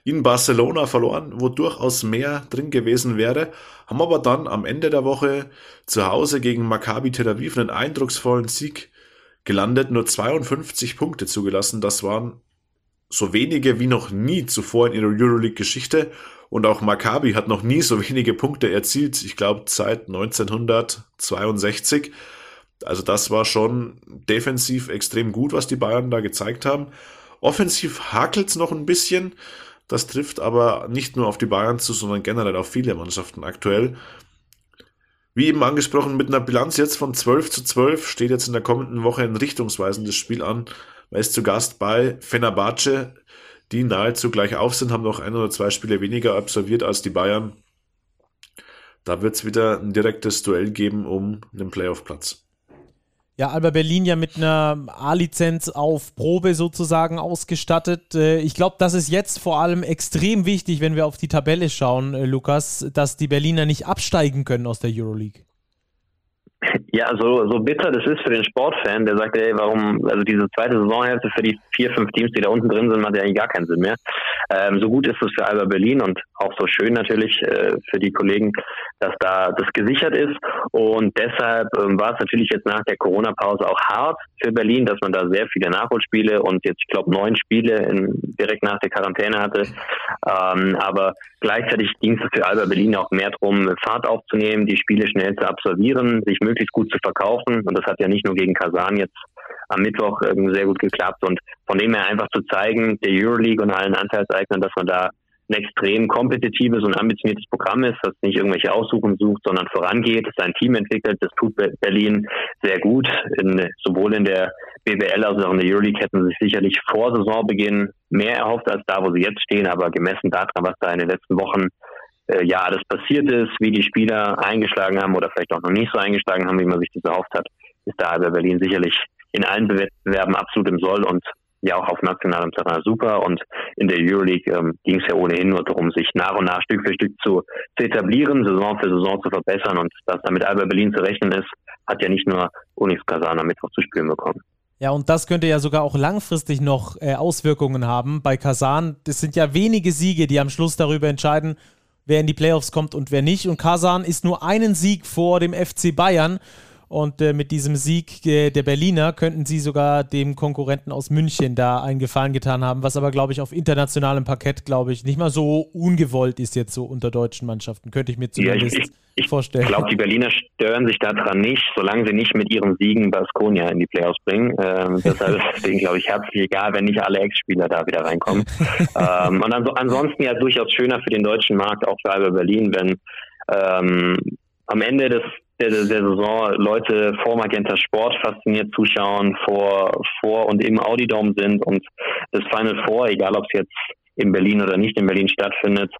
in Barcelona verloren, wo durchaus mehr drin gewesen wäre, haben aber dann am Ende der Woche zu Hause gegen Maccabi Tel Aviv einen eindrucksvollen Sieg gelandet, nur 52 Punkte zugelassen. Das waren so wenige wie noch nie zuvor in ihrer Euroleague-Geschichte. Und auch Maccabi hat noch nie so wenige Punkte erzielt. Ich glaube, seit 1962. Also das war schon defensiv extrem gut, was die Bayern da gezeigt haben. Offensiv hakelt's noch ein bisschen. Das trifft aber nicht nur auf die Bayern zu, sondern generell auf viele Mannschaften aktuell. Wie eben angesprochen, mit einer Bilanz jetzt von 12 zu 12 steht jetzt in der kommenden Woche ein richtungsweisendes Spiel an. Man ist zu Gast bei Fenerbahce, die nahezu gleich auf sind, haben noch ein oder zwei Spiele weniger absolviert als die Bayern. Da wird es wieder ein direktes Duell geben um den Playoff-Platz. Ja, Alba Berlin ja mit einer A-Lizenz auf Probe sozusagen ausgestattet. Äh, ich glaube, das ist jetzt vor allem extrem wichtig, wenn wir auf die Tabelle schauen, äh, Lukas, dass die Berliner nicht absteigen können aus der Euroleague. *laughs* Ja, so, so bitter das ist für den Sportfan, der sagt, ey, warum, also diese zweite Saisonhälfte für die vier, fünf Teams, die da unten drin sind, macht ja eigentlich gar keinen Sinn mehr. Ähm, so gut ist es für Alba Berlin und auch so schön natürlich äh, für die Kollegen, dass da das gesichert ist. Und deshalb ähm, war es natürlich jetzt nach der Corona-Pause auch hart für Berlin, dass man da sehr viele Nachholspiele und jetzt, ich glaube, neun Spiele in, direkt nach der Quarantäne hatte. Ähm, aber gleichzeitig ging es für Alba Berlin auch mehr darum, Fahrt aufzunehmen, die Spiele schnell zu absolvieren, sich möglichst gut zu verkaufen. Und das hat ja nicht nur gegen Kasan jetzt am Mittwoch sehr gut geklappt. Und von dem her einfach zu zeigen, der Euroleague und allen Anteilseignern, dass man da ein extrem kompetitives und ambitioniertes Programm ist, das nicht irgendwelche Aussuchen sucht, sondern vorangeht, sein Team entwickelt. Das tut Berlin sehr gut. In, sowohl in der BWL als auch in der Euroleague hätten sie sich sicherlich vor Saisonbeginn mehr erhofft als da, wo sie jetzt stehen. Aber gemessen daran, was da in den letzten Wochen äh, ja alles passiert ist, wie die Spieler eingeschlagen haben oder vielleicht auch noch nicht so eingeschlagen haben, wie man sich das erhofft hat, ist da bei Berlin sicherlich in allen Wettbewerben absolut im Soll und ja auch auf nationalem Terrain super. Und in der Euroleague ähm, ging es ja ohnehin nur darum, sich nach und nach Stück für Stück zu, zu etablieren, Saison für Saison zu verbessern. Und dass damit Alba Berlin zu rechnen ist, hat ja nicht nur Unix Kasan am Mittwoch zu spielen bekommen. Ja, und das könnte ja sogar auch langfristig noch äh, Auswirkungen haben. Bei Kasan, das sind ja wenige Siege, die am Schluss darüber entscheiden, wer in die Playoffs kommt und wer nicht. Und Kasan ist nur einen Sieg vor dem FC Bayern. Und äh, mit diesem Sieg äh, der Berliner könnten sie sogar dem Konkurrenten aus München da einen Gefallen getan haben, was aber, glaube ich, auf internationalem Parkett, glaube ich, nicht mal so ungewollt ist jetzt so unter deutschen Mannschaften. Könnte ich mir zumindest ja, ich, ich, vorstellen. Ich glaube, die Berliner stören sich daran nicht, solange sie nicht mit ihren Siegen Baskonia in die Playoffs bringen. Ähm, *laughs* deshalb ist es denen, glaube ich, herzlich egal, wenn nicht alle Ex-Spieler da wieder reinkommen. *laughs* ähm, und ans ansonsten ja durchaus schöner für den deutschen Markt, auch für Alba Berlin, wenn ähm, am Ende des der, der Saison Leute vor Magenta Sport fasziniert zuschauen, vor, vor und im Audidome sind und das Final Four, egal ob es jetzt in Berlin oder nicht in Berlin stattfindet,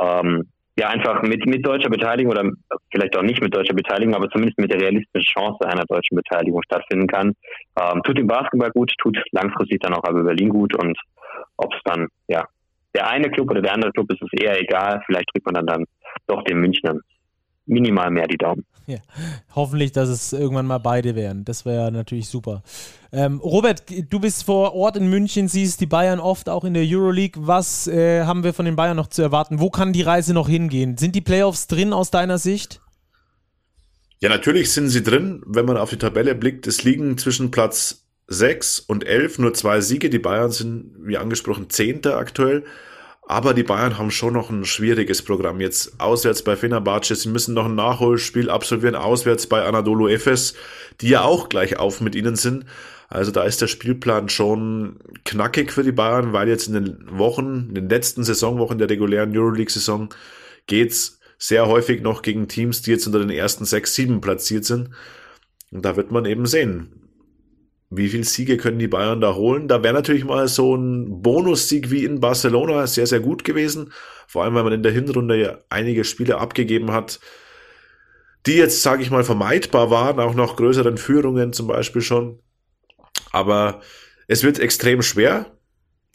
ähm, ja einfach mit, mit deutscher Beteiligung oder vielleicht auch nicht mit deutscher Beteiligung, aber zumindest mit der realistischen Chance einer deutschen Beteiligung stattfinden kann. Ähm, tut dem Basketball gut, tut langfristig dann auch aber Berlin gut und ob es dann ja der eine Club oder der andere Club ist es eher egal. Vielleicht drückt man dann, dann doch den Münchnern minimal mehr die Daumen. Ja, hoffentlich, dass es irgendwann mal beide wären. Das wäre natürlich super. Ähm, Robert, du bist vor Ort in München, siehst die Bayern oft auch in der Euroleague. Was äh, haben wir von den Bayern noch zu erwarten? Wo kann die Reise noch hingehen? Sind die Playoffs drin aus deiner Sicht? Ja, natürlich sind sie drin, wenn man auf die Tabelle blickt. Es liegen zwischen Platz 6 und 11 nur zwei Siege. Die Bayern sind, wie angesprochen, Zehnter aktuell. Aber die Bayern haben schon noch ein schwieriges Programm. Jetzt auswärts bei Fenerbahce, sie müssen noch ein Nachholspiel absolvieren, auswärts bei Anadolu Efes, die ja auch gleich auf mit ihnen sind. Also da ist der Spielplan schon knackig für die Bayern, weil jetzt in den Wochen, in den letzten Saisonwochen der regulären Euroleague-Saison geht's sehr häufig noch gegen Teams, die jetzt unter den ersten sechs, sieben platziert sind. Und da wird man eben sehen, wie viel Siege können die Bayern da holen? Da wäre natürlich mal so ein Bonussieg wie in Barcelona sehr, sehr gut gewesen. Vor allem, weil man in der Hinrunde ja einige Spiele abgegeben hat, die jetzt, sage ich mal, vermeidbar waren, auch noch größeren Führungen zum Beispiel schon. Aber es wird extrem schwer.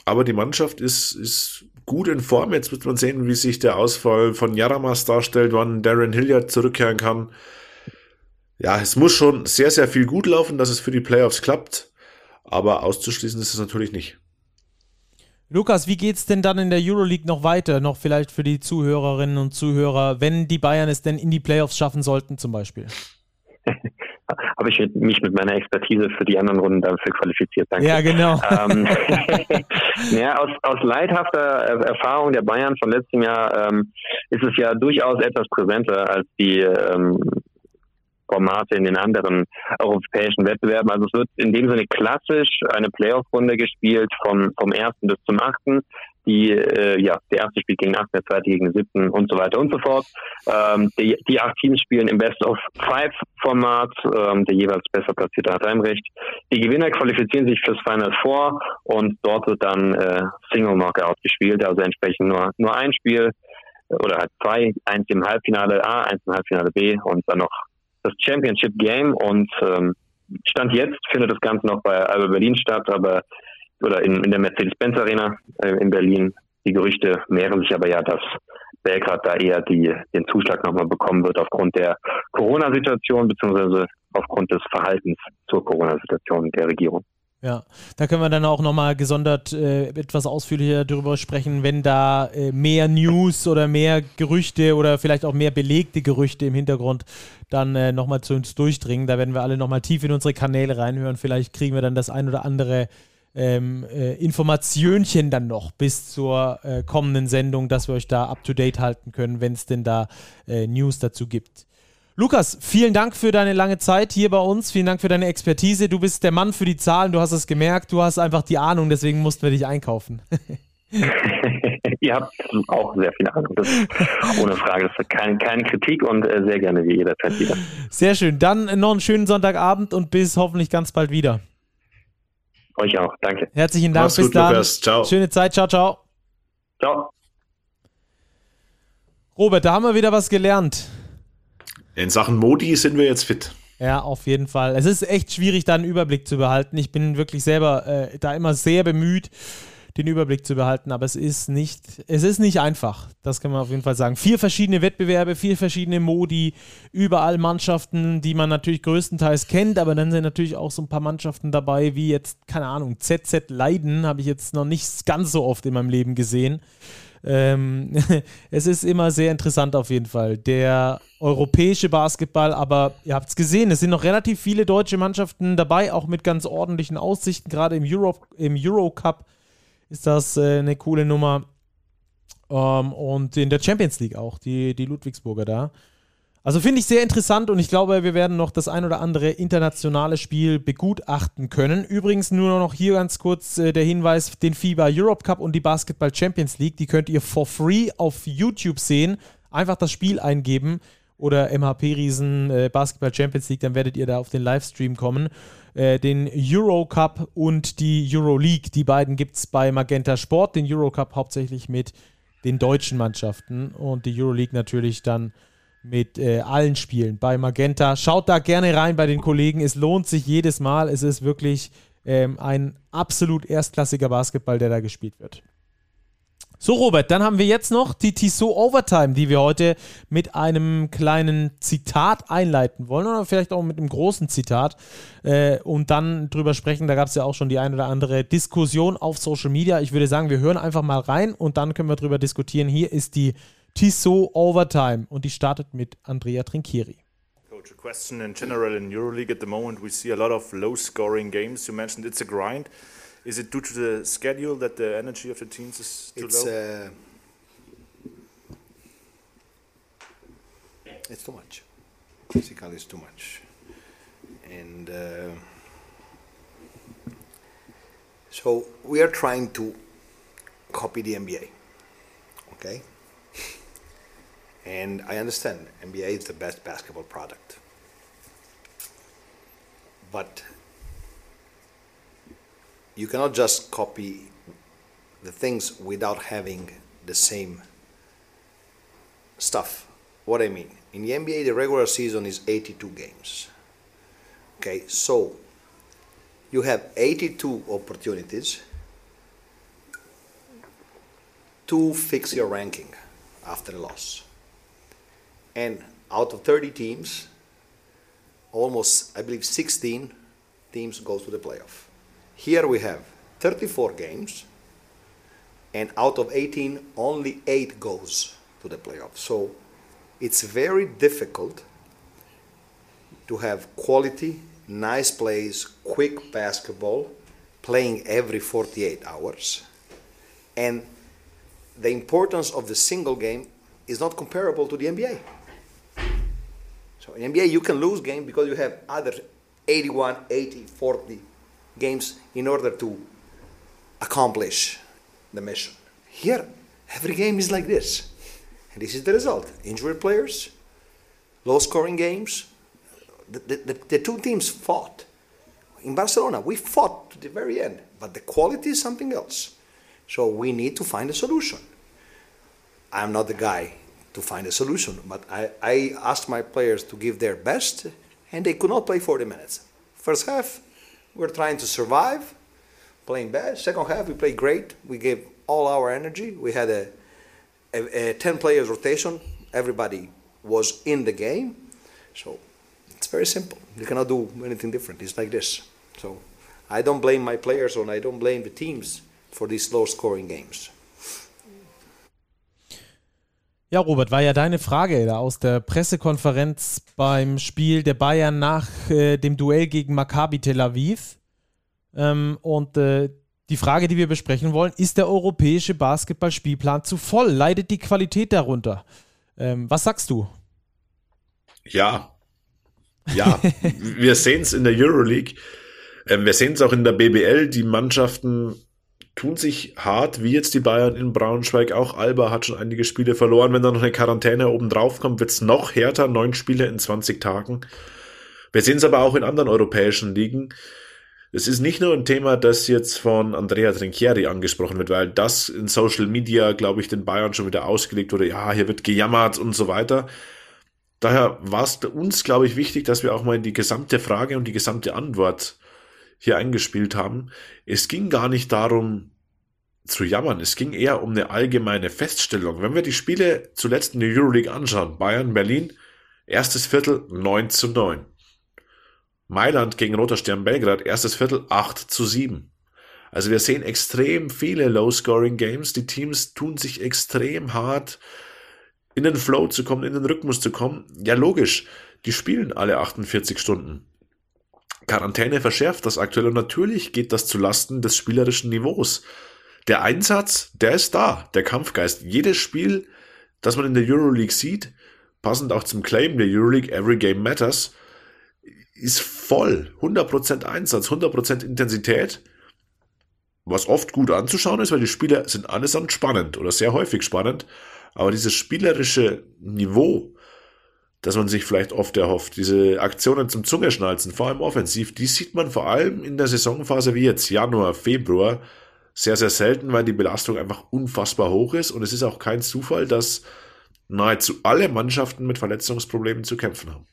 Aber die Mannschaft ist, ist gut in Form. Jetzt wird man sehen, wie sich der Ausfall von Jaramas darstellt, wann Darren Hilliard zurückkehren kann ja, es muss schon sehr, sehr viel gut laufen, dass es für die Playoffs klappt. Aber auszuschließen ist es natürlich nicht. Lukas, wie geht's denn dann in der Euroleague noch weiter? Noch vielleicht für die Zuhörerinnen und Zuhörer, wenn die Bayern es denn in die Playoffs schaffen sollten, zum Beispiel? *laughs* Habe ich mich mit meiner Expertise für die anderen Runden dafür qualifiziert. Danke. Ja, genau. Ähm, *laughs* *laughs* ja, aus, aus leidhafter Erfahrung der Bayern von letztem Jahr ähm, ist es ja durchaus etwas präsenter als die ähm, Formate in den anderen europäischen Wettbewerben. Also es wird in dem Sinne klassisch eine Playoff-Runde gespielt vom, vom ersten bis zum achten. Die, äh, ja, der erste spielt gegen den achten, der zweite gegen den siebten und so weiter und so fort. Ähm, die, die acht Teams spielen im Best of Five Format. Ähm, der jeweils besser platzierte hat Heimrecht. Die Gewinner qualifizieren sich fürs Final Four und dort wird dann äh, Single Knockout gespielt, also entsprechend nur, nur ein Spiel oder halt zwei, eins im Halbfinale A, eins im Halbfinale B und dann noch das Championship Game und ähm, Stand jetzt findet das Ganze noch bei Alba Berlin statt, aber oder in, in der Mercedes-Benz Arena äh, in Berlin. Die Gerüchte mehren sich aber ja, dass Belgrad da eher die, den Zuschlag nochmal bekommen wird aufgrund der Corona-Situation beziehungsweise aufgrund des Verhaltens zur Corona-Situation der Regierung. Ja, da können wir dann auch nochmal gesondert äh, etwas ausführlicher darüber sprechen, wenn da äh, mehr News oder mehr Gerüchte oder vielleicht auch mehr belegte Gerüchte im Hintergrund dann äh, nochmal zu uns durchdringen. Da werden wir alle nochmal tief in unsere Kanäle reinhören. Vielleicht kriegen wir dann das ein oder andere ähm, äh, Informationchen dann noch bis zur äh, kommenden Sendung, dass wir euch da up to date halten können, wenn es denn da äh, News dazu gibt. Lukas, vielen Dank für deine lange Zeit hier bei uns. Vielen Dank für deine Expertise. Du bist der Mann für die Zahlen. Du hast es gemerkt. Du hast einfach die Ahnung. Deswegen mussten wir dich einkaufen. *laughs* Ihr habt auch sehr viel Ahnung. Das ist ohne Frage. Das ist keine, keine Kritik und äh, sehr gerne wie jederzeit wieder. Sehr schön. Dann noch einen schönen Sonntagabend und bis hoffentlich ganz bald wieder. Euch auch. Danke. Herzlichen Dank. Mach's bis gut, dann. Lukas. Ciao. Schöne Zeit. Ciao, ciao. Ciao. Robert, da haben wir wieder was gelernt. In Sachen Modi sind wir jetzt fit. Ja, auf jeden Fall. Es ist echt schwierig, da einen Überblick zu behalten. Ich bin wirklich selber äh, da immer sehr bemüht, den Überblick zu behalten, aber es ist nicht, es ist nicht einfach. Das kann man auf jeden Fall sagen. Vier verschiedene Wettbewerbe, vier verschiedene Modi, überall Mannschaften, die man natürlich größtenteils kennt, aber dann sind natürlich auch so ein paar Mannschaften dabei, wie jetzt, keine Ahnung, ZZ Leiden, habe ich jetzt noch nicht ganz so oft in meinem Leben gesehen. Ähm, *laughs* es ist immer sehr interessant auf jeden Fall. Der europäische Basketball, aber ihr habt es gesehen, es sind noch relativ viele deutsche Mannschaften dabei, auch mit ganz ordentlichen Aussichten. Gerade im Euro, im Euro Cup ist das äh, eine coole Nummer. Ähm, und in der Champions League auch, die, die Ludwigsburger da. Also finde ich sehr interessant und ich glaube, wir werden noch das ein oder andere internationale Spiel begutachten können. Übrigens nur noch hier ganz kurz äh, der Hinweis, den FIBA Europe Cup und die Basketball Champions League, die könnt ihr for free auf YouTube sehen. Einfach das Spiel eingeben oder MHP Riesen äh, Basketball Champions League, dann werdet ihr da auf den Livestream kommen. Äh, den Euro Cup und die Euro League, die beiden gibt es bei Magenta Sport, den Euro Cup hauptsächlich mit den deutschen Mannschaften und die Euroleague natürlich dann mit äh, allen Spielen bei Magenta. Schaut da gerne rein bei den Kollegen. Es lohnt sich jedes Mal. Es ist wirklich ähm, ein absolut erstklassiger Basketball, der da gespielt wird. So, Robert, dann haben wir jetzt noch die Tissot Overtime, die wir heute mit einem kleinen Zitat einleiten wollen oder vielleicht auch mit einem großen Zitat äh, und dann drüber sprechen. Da gab es ja auch schon die ein oder andere Diskussion auf Social Media. Ich würde sagen, wir hören einfach mal rein und dann können wir drüber diskutieren. Hier ist die Tissot Overtime und die startet mit Andrea Trinchieri. Coach, a question in general in Euroleague at the moment we see a lot of low scoring games. You mentioned it's a grind. Is it due to the schedule that the energy of the teams is too it's, low? Uh, it's too much. Physically, it's too much, and uh, so we are trying to copy the NBA. Okay, and I understand NBA is the best basketball product, but you cannot just copy the things without having the same stuff. What I mean, in the NBA, the regular season is 82 games. Okay, so you have 82 opportunities to fix your ranking after a loss. And out of 30 teams, almost, I believe, 16 teams go to the playoff. Here we have 34 games, and out of 18, only 8 goes to the playoff. So it's very difficult to have quality, nice plays, quick basketball, playing every 48 hours. And the importance of the single game is not comparable to the NBA. In NBA, you can lose game because you have other 81, 80, 40 games in order to accomplish the mission. Here, every game is like this. And this is the result. Injured players, low scoring games. The, the, the, the two teams fought. In Barcelona, we fought to the very end, but the quality is something else. So we need to find a solution. I'm not the guy to find a solution, but I, I asked my players to give their best, and they could not play 40 minutes. First half, we're trying to survive, playing bad. Second half, we played great. We gave all our energy. We had a, a, a 10 players rotation. Everybody was in the game. So it's very simple. You cannot do anything different. It's like this. So I don't blame my players and I don't blame the teams for these low scoring games. Ja, Robert, war ja deine Frage da aus der Pressekonferenz beim Spiel der Bayern nach äh, dem Duell gegen Maccabi Tel Aviv. Ähm, und äh, die Frage, die wir besprechen wollen, ist der europäische Basketballspielplan zu voll? Leidet die Qualität darunter? Ähm, was sagst du? Ja. Ja, *laughs* wir sehen es in der Euroleague. Ähm, wir sehen es auch in der BBL. Die Mannschaften tun sich hart, wie jetzt die Bayern in Braunschweig. Auch Alba hat schon einige Spiele verloren. Wenn da noch eine Quarantäne oben drauf kommt, wird's noch härter. Neun Spiele in 20 Tagen. Wir sehen es aber auch in anderen europäischen Ligen. Es ist nicht nur ein Thema, das jetzt von Andrea Trinchieri angesprochen wird, weil das in Social Media, glaube ich, den Bayern schon wieder ausgelegt wurde. Ja, hier wird gejammert und so weiter. Daher war es uns, glaube ich, wichtig, dass wir auch mal die gesamte Frage und die gesamte Antwort hier eingespielt haben. Es ging gar nicht darum zu jammern, es ging eher um eine allgemeine Feststellung. Wenn wir die Spiele zuletzt in der Euroleague anschauen, Bayern, Berlin, erstes Viertel 9 zu 9. Mailand gegen Roter Stern Belgrad, erstes Viertel 8 zu 7. Also wir sehen extrem viele Low-Scoring-Games. Die Teams tun sich extrem hart, in den Flow zu kommen, in den Rhythmus zu kommen. Ja, logisch, die spielen alle 48 Stunden. Quarantäne verschärft das aktuell und natürlich geht das zu Lasten des spielerischen Niveaus. Der Einsatz, der ist da, der Kampfgeist. Jedes Spiel, das man in der Euroleague sieht, passend auch zum Claim der Euroleague Every Game Matters, ist voll. 100% Einsatz, 100% Intensität. Was oft gut anzuschauen ist, weil die Spiele sind allesamt spannend oder sehr häufig spannend. Aber dieses spielerische Niveau, das man sich vielleicht oft erhofft. Diese Aktionen zum Zungeschnalzen, vor allem offensiv, die sieht man vor allem in der Saisonphase wie jetzt Januar, Februar sehr, sehr selten, weil die Belastung einfach unfassbar hoch ist. Und es ist auch kein Zufall, dass nahezu alle Mannschaften mit Verletzungsproblemen zu kämpfen haben.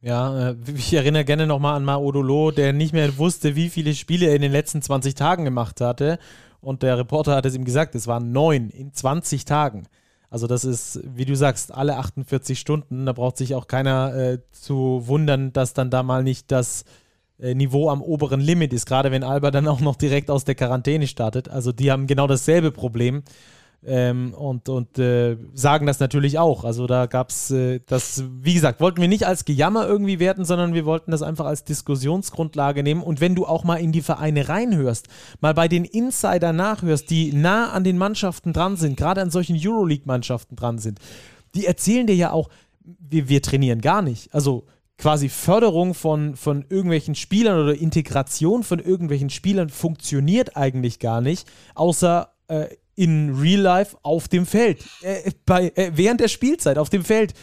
Ja, äh, ich erinnere gerne nochmal an Maodolo, der nicht mehr wusste, wie viele Spiele er in den letzten 20 Tagen gemacht hatte. Und der Reporter hat es ihm gesagt, es waren neun in 20 Tagen. Also das ist, wie du sagst, alle 48 Stunden. Da braucht sich auch keiner äh, zu wundern, dass dann da mal nicht das äh, Niveau am oberen Limit ist. Gerade wenn Alba dann auch noch direkt aus der Quarantäne startet. Also die haben genau dasselbe Problem. Ähm, und und äh, sagen das natürlich auch. Also da gab es äh, das, wie gesagt, wollten wir nicht als Gejammer irgendwie werten, sondern wir wollten das einfach als Diskussionsgrundlage nehmen. Und wenn du auch mal in die Vereine reinhörst, mal bei den Insider nachhörst, die nah an den Mannschaften dran sind, gerade an solchen Euroleague-Mannschaften dran sind, die erzählen dir ja auch, wir, wir trainieren gar nicht. Also quasi Förderung von, von irgendwelchen Spielern oder Integration von irgendwelchen Spielern funktioniert eigentlich gar nicht, außer äh, in Real Life auf dem Feld. Äh, bei, äh, während der Spielzeit auf dem Feld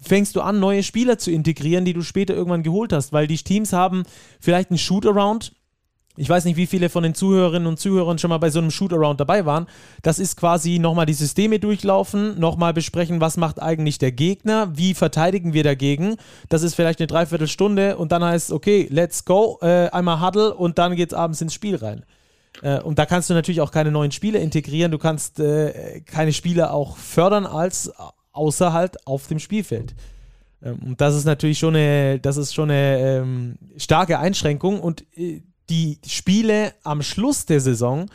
fängst du an, neue Spieler zu integrieren, die du später irgendwann geholt hast, weil die Teams haben vielleicht einen Shootaround. Ich weiß nicht, wie viele von den Zuhörerinnen und Zuhörern schon mal bei so einem Shootaround dabei waren. Das ist quasi nochmal die Systeme durchlaufen, nochmal besprechen, was macht eigentlich der Gegner, wie verteidigen wir dagegen. Das ist vielleicht eine Dreiviertelstunde und dann heißt es, okay, let's go, äh, einmal Huddle und dann geht's abends ins Spiel rein. Äh, und da kannst du natürlich auch keine neuen Spiele integrieren. Du kannst äh, keine Spiele auch fördern als außer halt auf dem Spielfeld. Ähm, und das ist natürlich schon eine, das ist schon eine ähm, starke Einschränkung. Und äh, die Spiele am Schluss der Saison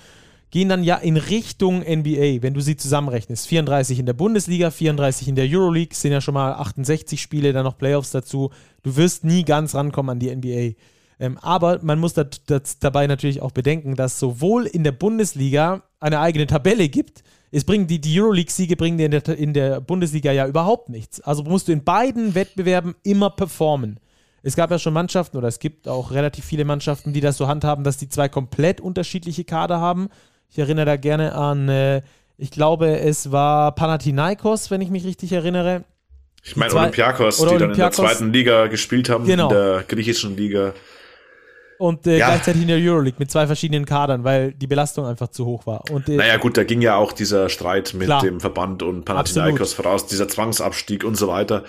gehen dann ja in Richtung NBA, wenn du sie zusammenrechnest. 34 in der Bundesliga, 34 in der Euroleague, sind ja schon mal 68 Spiele, dann noch Playoffs dazu. Du wirst nie ganz rankommen an die NBA. Ähm, aber man muss dat, dat dabei natürlich auch bedenken, dass sowohl in der Bundesliga eine eigene Tabelle gibt, es bringen die, die Euroleague-Siege bringen dir in der, in der Bundesliga ja überhaupt nichts. Also musst du in beiden Wettbewerben immer performen. Es gab ja schon Mannschaften oder es gibt auch relativ viele Mannschaften, die das so handhaben, dass die zwei komplett unterschiedliche Kader haben. Ich erinnere da gerne an, äh, ich glaube, es war Panathinaikos, wenn ich mich richtig erinnere. Ich meine Olympiakos, die Olympiakos, dann in der zweiten Liga gespielt haben, genau. in der griechischen Liga und äh, ja. gleichzeitig in der Euroleague mit zwei verschiedenen Kadern, weil die Belastung einfach zu hoch war. Und, äh, naja, gut, da ging ja auch dieser Streit mit klar. dem Verband und Panathinaikos voraus, dieser Zwangsabstieg und so weiter.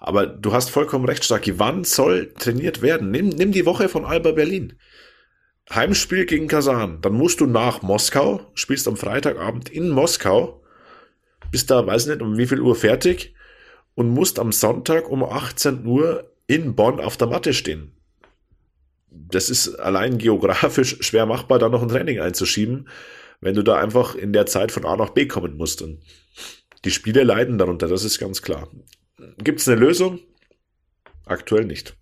Aber du hast vollkommen recht, Starki. Wann soll trainiert werden? Nimm, nimm die Woche von Alba Berlin. Heimspiel gegen Kasan. Dann musst du nach Moskau, spielst am Freitagabend in Moskau, bist da, weiß nicht, um wie viel Uhr fertig und musst am Sonntag um 18 Uhr in Bonn auf der Matte stehen das ist allein geografisch schwer machbar, da noch ein Training einzuschieben, wenn du da einfach in der Zeit von A nach B kommen musst. Und die Spiele leiden darunter, das ist ganz klar. Gibt es eine Lösung? Aktuell nicht.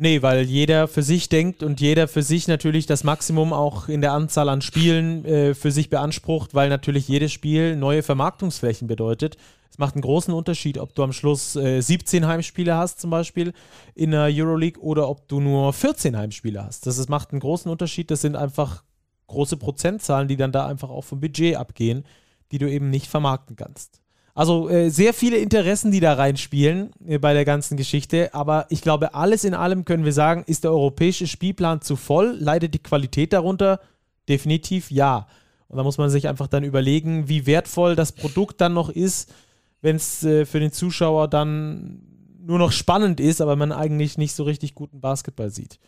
Nee, weil jeder für sich denkt und jeder für sich natürlich das Maximum auch in der Anzahl an Spielen äh, für sich beansprucht, weil natürlich jedes Spiel neue Vermarktungsflächen bedeutet. Es macht einen großen Unterschied, ob du am Schluss äh, 17 Heimspiele hast, zum Beispiel in der Euroleague, oder ob du nur 14 Heimspiele hast. Das ist, macht einen großen Unterschied. Das sind einfach große Prozentzahlen, die dann da einfach auch vom Budget abgehen, die du eben nicht vermarkten kannst. Also äh, sehr viele Interessen, die da reinspielen äh, bei der ganzen Geschichte. Aber ich glaube, alles in allem können wir sagen, ist der europäische Spielplan zu voll? Leidet die Qualität darunter? Definitiv ja. Und da muss man sich einfach dann überlegen, wie wertvoll das Produkt dann noch ist, wenn es äh, für den Zuschauer dann nur noch spannend ist, aber man eigentlich nicht so richtig guten Basketball sieht.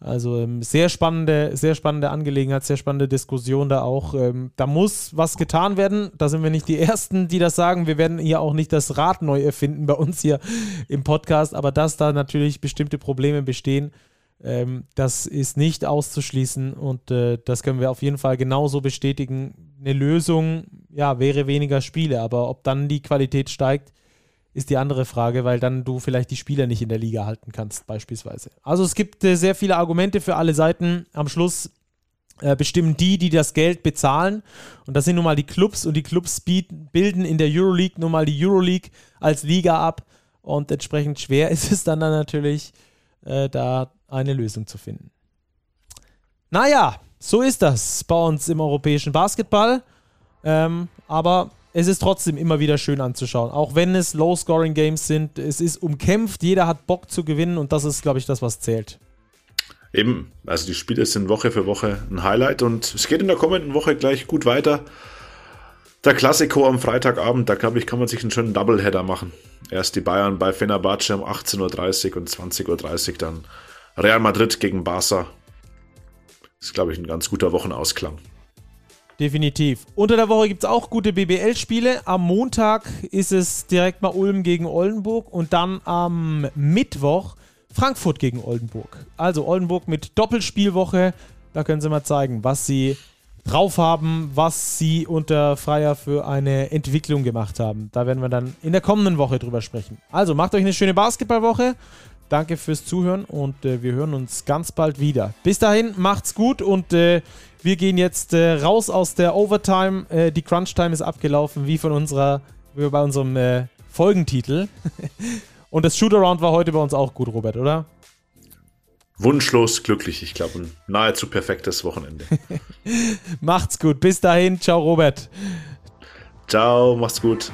Also ähm, sehr spannende, sehr spannende Angelegenheit, sehr spannende Diskussion da auch. Ähm, da muss was getan werden. Da sind wir nicht die Ersten, die das sagen. Wir werden hier auch nicht das Rad neu erfinden bei uns hier im Podcast, aber dass da natürlich bestimmte Probleme bestehen, ähm, das ist nicht auszuschließen und äh, das können wir auf jeden Fall genauso bestätigen. Eine Lösung, ja, wäre weniger Spiele, aber ob dann die Qualität steigt, ist die andere Frage, weil dann du vielleicht die Spieler nicht in der Liga halten kannst, beispielsweise. Also es gibt äh, sehr viele Argumente für alle Seiten. Am Schluss äh, bestimmen die, die das Geld bezahlen. Und das sind nun mal die Clubs und die Clubs bilden in der Euroleague nun mal die Euroleague als Liga ab. Und entsprechend schwer *laughs* ist es dann, dann natürlich, äh, da eine Lösung zu finden. Naja, so ist das bei uns im europäischen Basketball. Ähm, aber es ist trotzdem immer wieder schön anzuschauen. Auch wenn es Low-Scoring-Games sind, es ist umkämpft, jeder hat Bock zu gewinnen und das ist, glaube ich, das, was zählt. Eben, also die Spiele sind Woche für Woche ein Highlight und es geht in der kommenden Woche gleich gut weiter. Der Klassiko am Freitagabend, da glaube ich, kann man sich einen schönen Doubleheader machen. Erst die Bayern bei Fenerbahce um 18.30 Uhr und 20.30 Uhr dann Real Madrid gegen Barca. Ist, glaube ich, ein ganz guter Wochenausklang. Definitiv. Unter der Woche gibt es auch gute BBL-Spiele. Am Montag ist es direkt mal Ulm gegen Oldenburg und dann am Mittwoch Frankfurt gegen Oldenburg. Also Oldenburg mit Doppelspielwoche. Da können sie mal zeigen, was sie drauf haben, was sie unter Freier für eine Entwicklung gemacht haben. Da werden wir dann in der kommenden Woche drüber sprechen. Also macht euch eine schöne Basketballwoche. Danke fürs Zuhören und äh, wir hören uns ganz bald wieder. Bis dahin, macht's gut und äh, wir gehen jetzt äh, raus aus der Overtime. Äh, die Crunch-Time ist abgelaufen, wie von unserer, wie bei unserem äh, Folgentitel. *laughs* und das Shootaround war heute bei uns auch gut, Robert, oder? Wunschlos glücklich, ich glaube, ein nahezu perfektes Wochenende. *laughs* macht's gut, bis dahin, ciao Robert. Ciao, macht's gut.